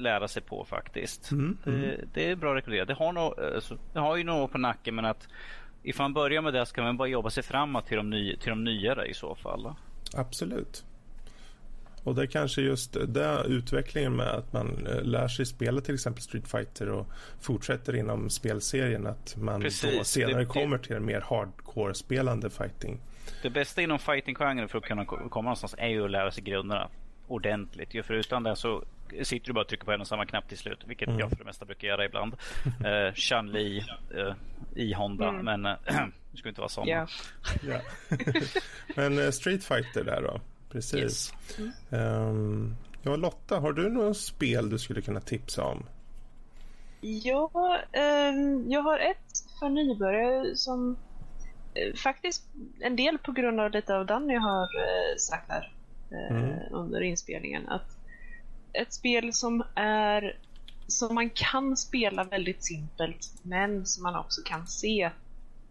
lära sig på faktiskt. Mm, det, mm. det, är bra rekommenderat. Det har, nog, alltså, det har ju några år på nacken men att ifall man börjar med det ska man bara jobba sig framåt till de, ny, till de nyare i så fall. Absolut. Och det är kanske just det utvecklingen med att man eh, lär sig spela till exempel Street Fighter och fortsätter inom spelserien att man Precis. senare det, kommer till mer hardcore spelande fighting. Det bästa inom fighting-genren för att kunna komma någonstans är ju att lära sig grunderna ordentligt. Ju förutom det så sitter du bara och trycker på en och samma knapp till slut, vilket mm. jag för det mesta brukar göra ibland. uh, Chun-Li uh, i Honda, mm. men uh, det ska inte vara sån. Yeah. yeah. men uh, Street Fighter där då? Precis. Yes. Mm. Um, ja, Lotta, har du något spel du skulle kunna tipsa om? Ja, um, jag har ett för nybörjare som faktiskt en del på grund av lite av Danny har uh, sagt här mm. under inspelningen. Att ett spel som är som man kan spela väldigt simpelt men som man också kan se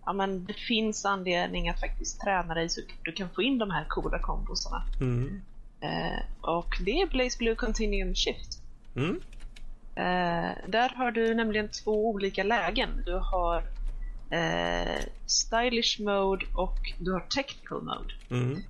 ja, men det finns anledning att faktiskt träna dig så du kan få in de här coola kombosarna. Mm. Eh, och det är Blaze Blue Continuum Shift. Mm. Eh, där har du nämligen två olika lägen. Du har eh, Stylish Mode och du har Technical Mode. Mm.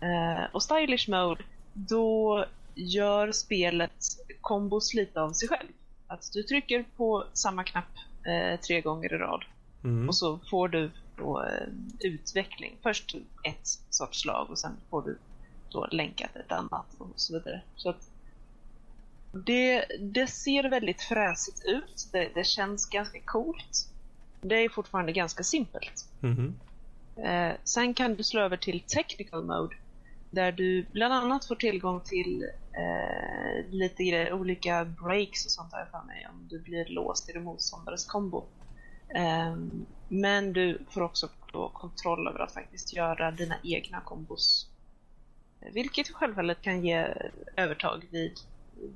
Eh, och Stylish Mode, då gör spelet kombos lite av sig själv. Att du trycker på samma knapp eh, tre gånger i rad mm. och så får du då, eh, utveckling. Först ett sorts slag och sen får du då länkat ett annat och så vidare. Så att det, det ser väldigt fräsigt ut. Det, det känns ganska coolt. Det är fortfarande ganska simpelt. Mhm. Eh, sen kan du slå över till technical mode där du bland annat får tillgång till eh, lite grejer, olika breaks och sånt där för mig om du blir låst i din motståndares kombo. Eh, men du får också då kontroll över att faktiskt göra dina egna kombos. Eh, Vilket självfallet kan ge övertag vid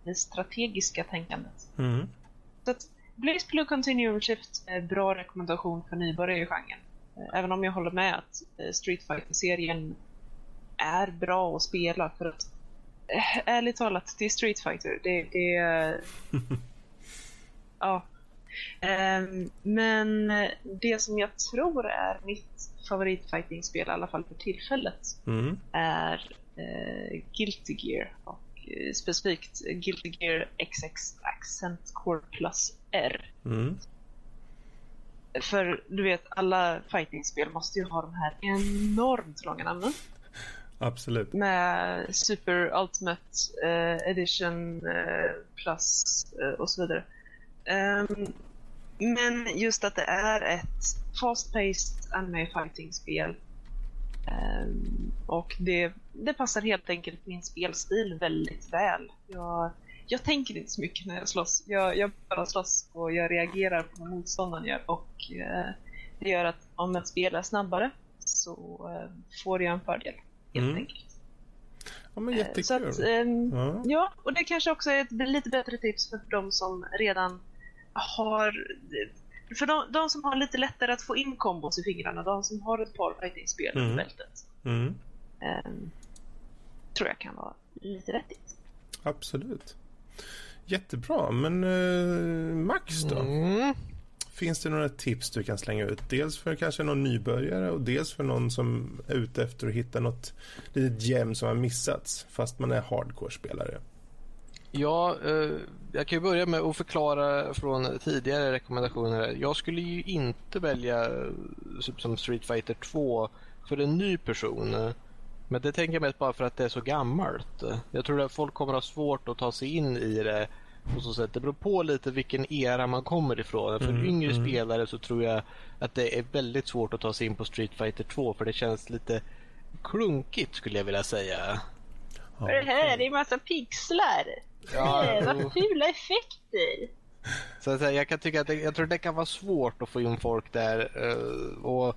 det strategiska tänkandet. Mhm. Så att Blaze Blue Continuum Shift är en bra rekommendation för nybörjare i genren. Eh, Även om jag håller med att eh, Street Fighter-serien är bra att spela för att eh, ärligt talat, det är Street Fighter. Det, det är... ja. Ehm, men det som jag tror är mitt favoritfighting-spel, i alla fall för tillfället, Mhm. är Guilty Gear. Eh, specifikt Guilty Gear XX Accent Core Plus R. Mhm. För du vet, alla fightingspel måste ju ha de här enormt långa namnen. Absolut. Med Super Ultimate eh, Edition eh, Plus eh, och så vidare. Ehm, men just att det är ett fast-paced anime fighting-spel. Ehm, och det, det passar helt enkelt min spelstil väldigt väl. Jag, jag tänker inte så mycket när jag slåss. Jag, jag bara slåss och jag reagerar på vad motståndaren gör. Och eh, det gör att om ett spel är snabbare så eh, får jag en fördel. Helt Mm. enkelt. Ja, men Eh, jättekul. Så att, ehm, Ja. Ja, och det kanske också är ett lite bättre tips för de som redan har... För de, de som har lite lättare att få in kombos i fingrarna, de som har ett par fighting-spel Mm. i bältet. Mm. ehm, tror jag kan vara lite vettigt. Absolut. Jättebra, men eh, Max då? Mm. Finns det några tips du kan slänga ut? Dels för kanske någon nybörjare och dels för någon som är ute efter att hitta något litet gem som har missats fast man är hardcore-spelare. Ja, eh, jag kan ju börja med att förklara från tidigare rekommendationer. Jag skulle ju inte välja eh, som Street Fighter 2 för en ny person. eh, Men det tänker jag mest bara för att det är så gammalt. Jag tror att folk kommer ha svårt att ta sig in i det på så sätt. Det beror på lite vilken era man kommer ifrån. För Mm, yngre mm. spelare så tror jag att det är väldigt svårt att ta sig in på Street Fighter 2 för det känns lite klunkigt skulle jag vilja säga. Ja, det här är massa pixlar! Ja, jo. fula effekter! Så att säga, jag kan tycka att det, jag tror det kan vara svårt att få in folk där. eh, Och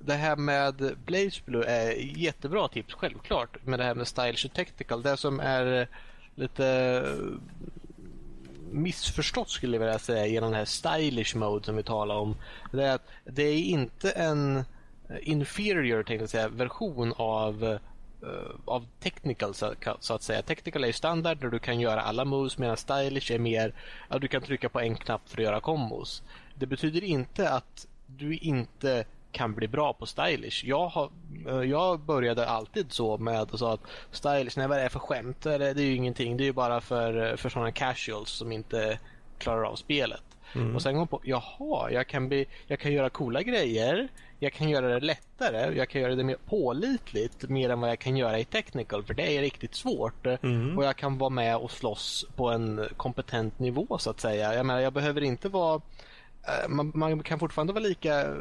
det här med Blaze Blue är jättebra tips, självklart. Men det här med Stylish och Technical, det som är lite missförstått skulle jag vilja säga genom den här stylish mode som vi talar om. Det är att det är inte en inferior tänkte jag säga, version av eh, Eh, av technical så, så att säga. Technical är ju standard där du kan göra alla moves medan stylish är mer att du kan trycka på en knapp för att göra kombos. Det betyder inte att du inte kan bli bra på stylish. Jag, har, eh, jag började alltid så med att säga att stylish, nej vad är det för skämt? Det är det är ju ingenting. Det är ju bara för, eh, för sådana casuals som inte klarar av spelet. Mm. Och sen kom jag på, jaha, jag kan, bli, jag kan göra coola grejer. Jag kan göra det lättare. Jag kan göra det mer pålitligt. Mer än vad jag kan göra i technical. För det är riktigt svårt. Mm. Och jag kan vara med och slåss på en kompetent nivå så att säga. Jag menar, jag behöver inte vara man, man kan fortfarande vara lika eh,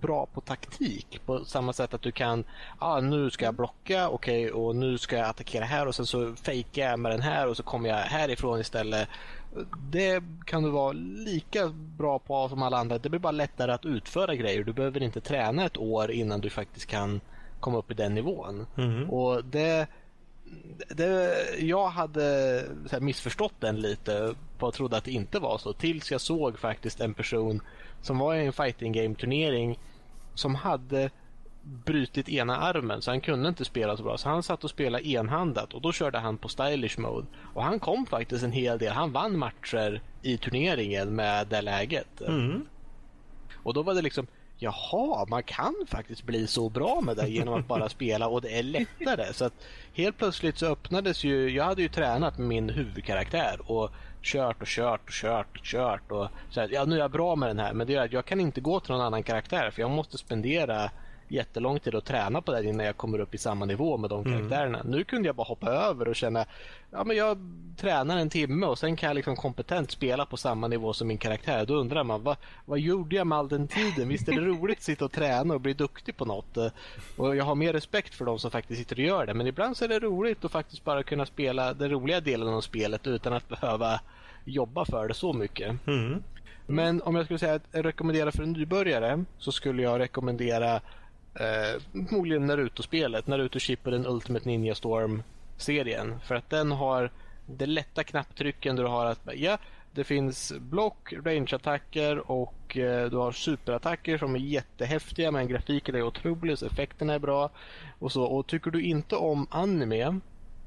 bra på taktik på samma sätt att du kan, ah, nu ska jag blocka, okej, och nu ska jag attackera här och sen så fejkar jag med den här och så kommer jag härifrån istället. Det kan du vara lika bra på som alla andra. Det blir bara lättare att utföra grejer. Du behöver inte träna ett år innan du faktiskt kan komma upp i den nivån. Mhm. Och det, det, jag hade här, missförstått den lite och trodde att det inte var så. Tills jag såg faktiskt en person som var i en fighting game turnering som hade brutit ena armen så han kunde inte spela så bra. Så han satt och spelade enhandat och då körde han på stylish mode. Och han kom faktiskt en hel del. Han vann matcher i turneringen med det läget. Mm. Och då var det liksom Jaha, man kan faktiskt bli så bra med det genom att bara spela och det är lättare. Så att helt plötsligt så öppnades ju, jag hade ju tränat med min huvudkaraktär och kört och kört och kört och kört och så här, ja nu är jag bra med den här men det gör att jag kan inte gå till någon annan karaktär för jag måste spendera jättelång tid att träna på det innan jag kommer upp i samma nivå med de mm. karaktärerna. Nu kunde jag bara hoppa över och känna ja men jag tränar en timme och sen kan jag liksom kompetent spela på samma nivå som min karaktär. Då undrar man vad, vad gjorde jag med all den tiden? Visst är det roligt att sitta och träna och bli duktig på något? Och jag har mer respekt för de som faktiskt sitter och gör det. Men ibland så är det roligt att faktiskt bara kunna spela den roliga delen av spelet utan att behöva jobba för det så mycket. Mm. Men om jag skulle säga att rekommendera för en nybörjare så skulle jag rekommendera Eh, förmodligen Naruto-spelet. Naruto Shippuden Ultimate Ninja Storm-serien. För att den har det lätta knapptrycken du har att ja, det finns block, range-attacker och eh, du har superattacker som är jättehäftiga men grafiken är otrolig så effekterna är bra. Och, så. och tycker du inte om anime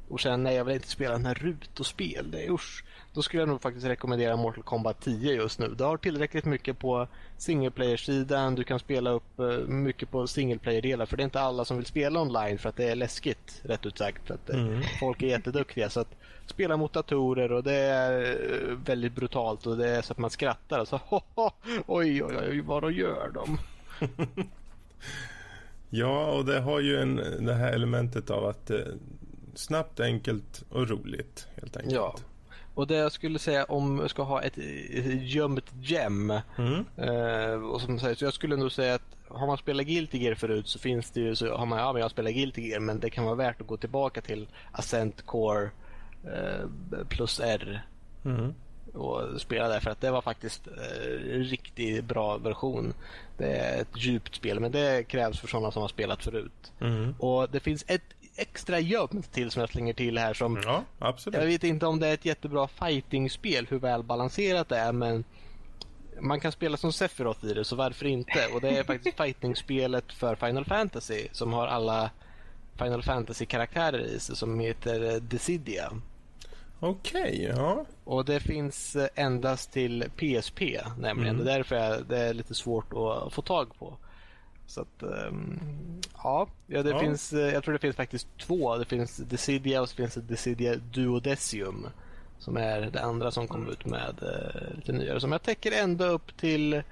och känner nej jag vill inte spela Naruto-spel, det är usch. Då skulle jag nog faktiskt rekommendera Mortal Kombat 10 just nu. Du har tillräckligt mycket på single player-sidan. Du kan spela upp eh, mycket på single player-delar. För det är inte alla som vill spela online för att det är läskigt, rätt ut sagt. För att eh, mm. folk är jätteduktiga. Så att spela mot datorer och det är eh, väldigt brutalt och det är så att man skrattar. Och så, oj, oj, oj, vad gör de? ja, och det har ju en, det här elementet av att snabbt, enkelt och roligt helt enkelt. Ja. Och det jag skulle säga om jag ska ha ett, gömt gem. Mm. Eh, och som säger, så jag skulle nog säga att har man spelat Guilty Gear förut så finns det ju så har man ja men jag spelar Guilty Gear men det kan vara värt att gå tillbaka till Ascent Core eh, plus R. Mm. Och spela där för att det var faktiskt eh, riktigt bra version. Det är ett djupt spel men det krävs för sådana som har spelat förut. Mm. Och det finns ett extra gömt till som jag slänger till här. Som, ja, absolut. Jag vet inte om det är ett jättebra fightingspel, hur väl balanserat det är, men man kan spela som Sephiroth i det, så varför inte? Och det är faktiskt fightingspelet för Final Fantasy som har alla Final Fantasy-karaktärer i sig som heter Decidia. Okej, okay, ja. Och det finns endast till PSP nämligen. Mm. Det är därför det är lite svårt att få tag på. Så att, um, ja, ja, det ja. Finns, eh, jag tror det finns faktiskt två. Det finns Decidia och så finns det Decidia Duodecium. Som är det andra som kom ut med uh, lite nyare. Som jag täcker ända upp till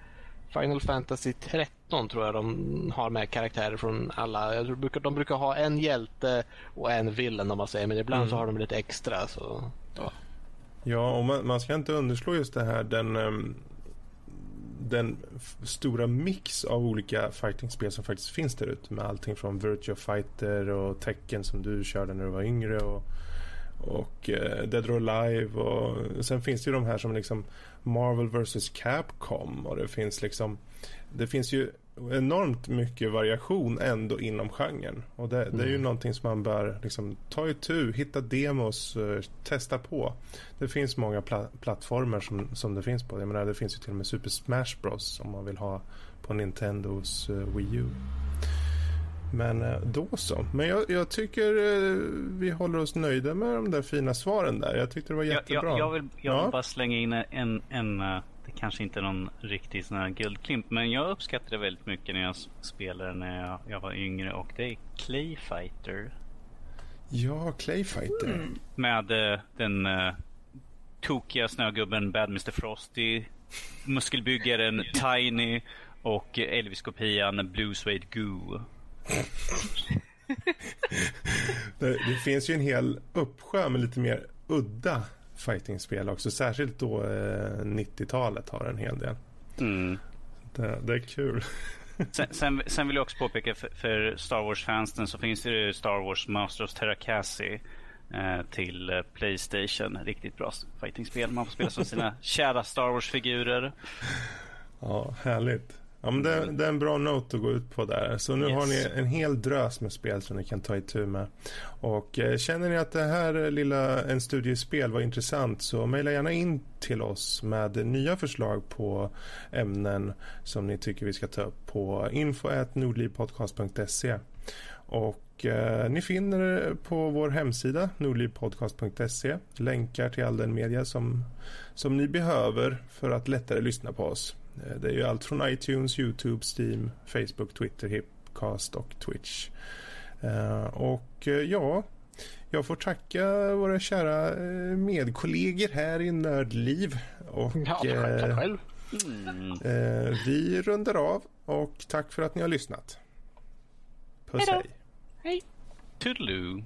Final Fantasy 13 tror jag de har med karaktärer från alla. Jag tror, de brukar ha en hjälte och en villain om man säger. Men ibland mm. så har de lite extra. Så, ja. ja, och man, man ska inte underslå just det här. Den, um den stora mix av olika fightingspel som faktiskt finns där ute med allting från Virtua Fighter och Tekken som du körde när du var yngre och, och uh, Dead or Alive och sen finns det ju de här som liksom Marvel vs Capcom och det finns liksom det finns ju enormt mycket variation ändå inom genren. Och det, det är ju mm. någonting som man bör liksom, ta itu, hitta demos, uh, testa på. Det finns många pla plattformar som, som det finns på. Jag menar, det finns ju till och med Super Smash Bros om man vill ha på Nintendos uh, Wii U. Men uh, då så. Men jag, jag tycker vi håller oss nöjda med de där fina svaren där. Jag tyckte det var jättebra. Jag, jag, jag vill, jag vill ja. bara slänga in en, en kanske inte någon riktig sån här guldklimp. Men jag uppskattade det väldigt mycket när jag spelade när jag, jag var yngre. Och det är Clayfighter. Ja, Clayfighter. Mm. Med uh, den uh, tokiga snögubben Bad Mr Frosty. Muskelbyggaren Tiny. Och Elvis-kopian Blue Suede Goo. det, det, finns ju en hel uppsjö med lite mer udda fightingspel också. Särskilt då eh, 90-talet har en hel del. Mm. Det, det, är kul. sen, sen, sen, vill jag också påpeka för, för Star Wars-fansen så finns det Star Wars Masters Terrakasi eh, till eh, Playstation. Riktigt bra fightingspel. Man får spela som sina kära Star Wars-figurer. Ja, härligt. Ja, men det, det, är en bra note att gå ut på där. Så nu yes. har ni en hel drös med spel som ni kan ta itu med. Och eh, känner ni att det här lilla En studiespel var intressant så mejla gärna in till oss med nya förslag på ämnen som ni tycker vi ska ta upp på info.nordlivpodcast.se och eh, ni finner på vår hemsida nordlivpodcast.se länkar till all den media som, som ni behöver för att lättare lyssna på oss. Eh, det är ju allt från iTunes, Youtube, Steam, Facebook, Twitter, Hipcast och Twitch. Eh, och eh, ja, jag får tacka våra kära medkollegor här i Nördliv. Och, ja, tack själv. Mm. Vi rundar av och tack för att ni har lyssnat. Puss Hejdå. hej. Hej! Toodaloo!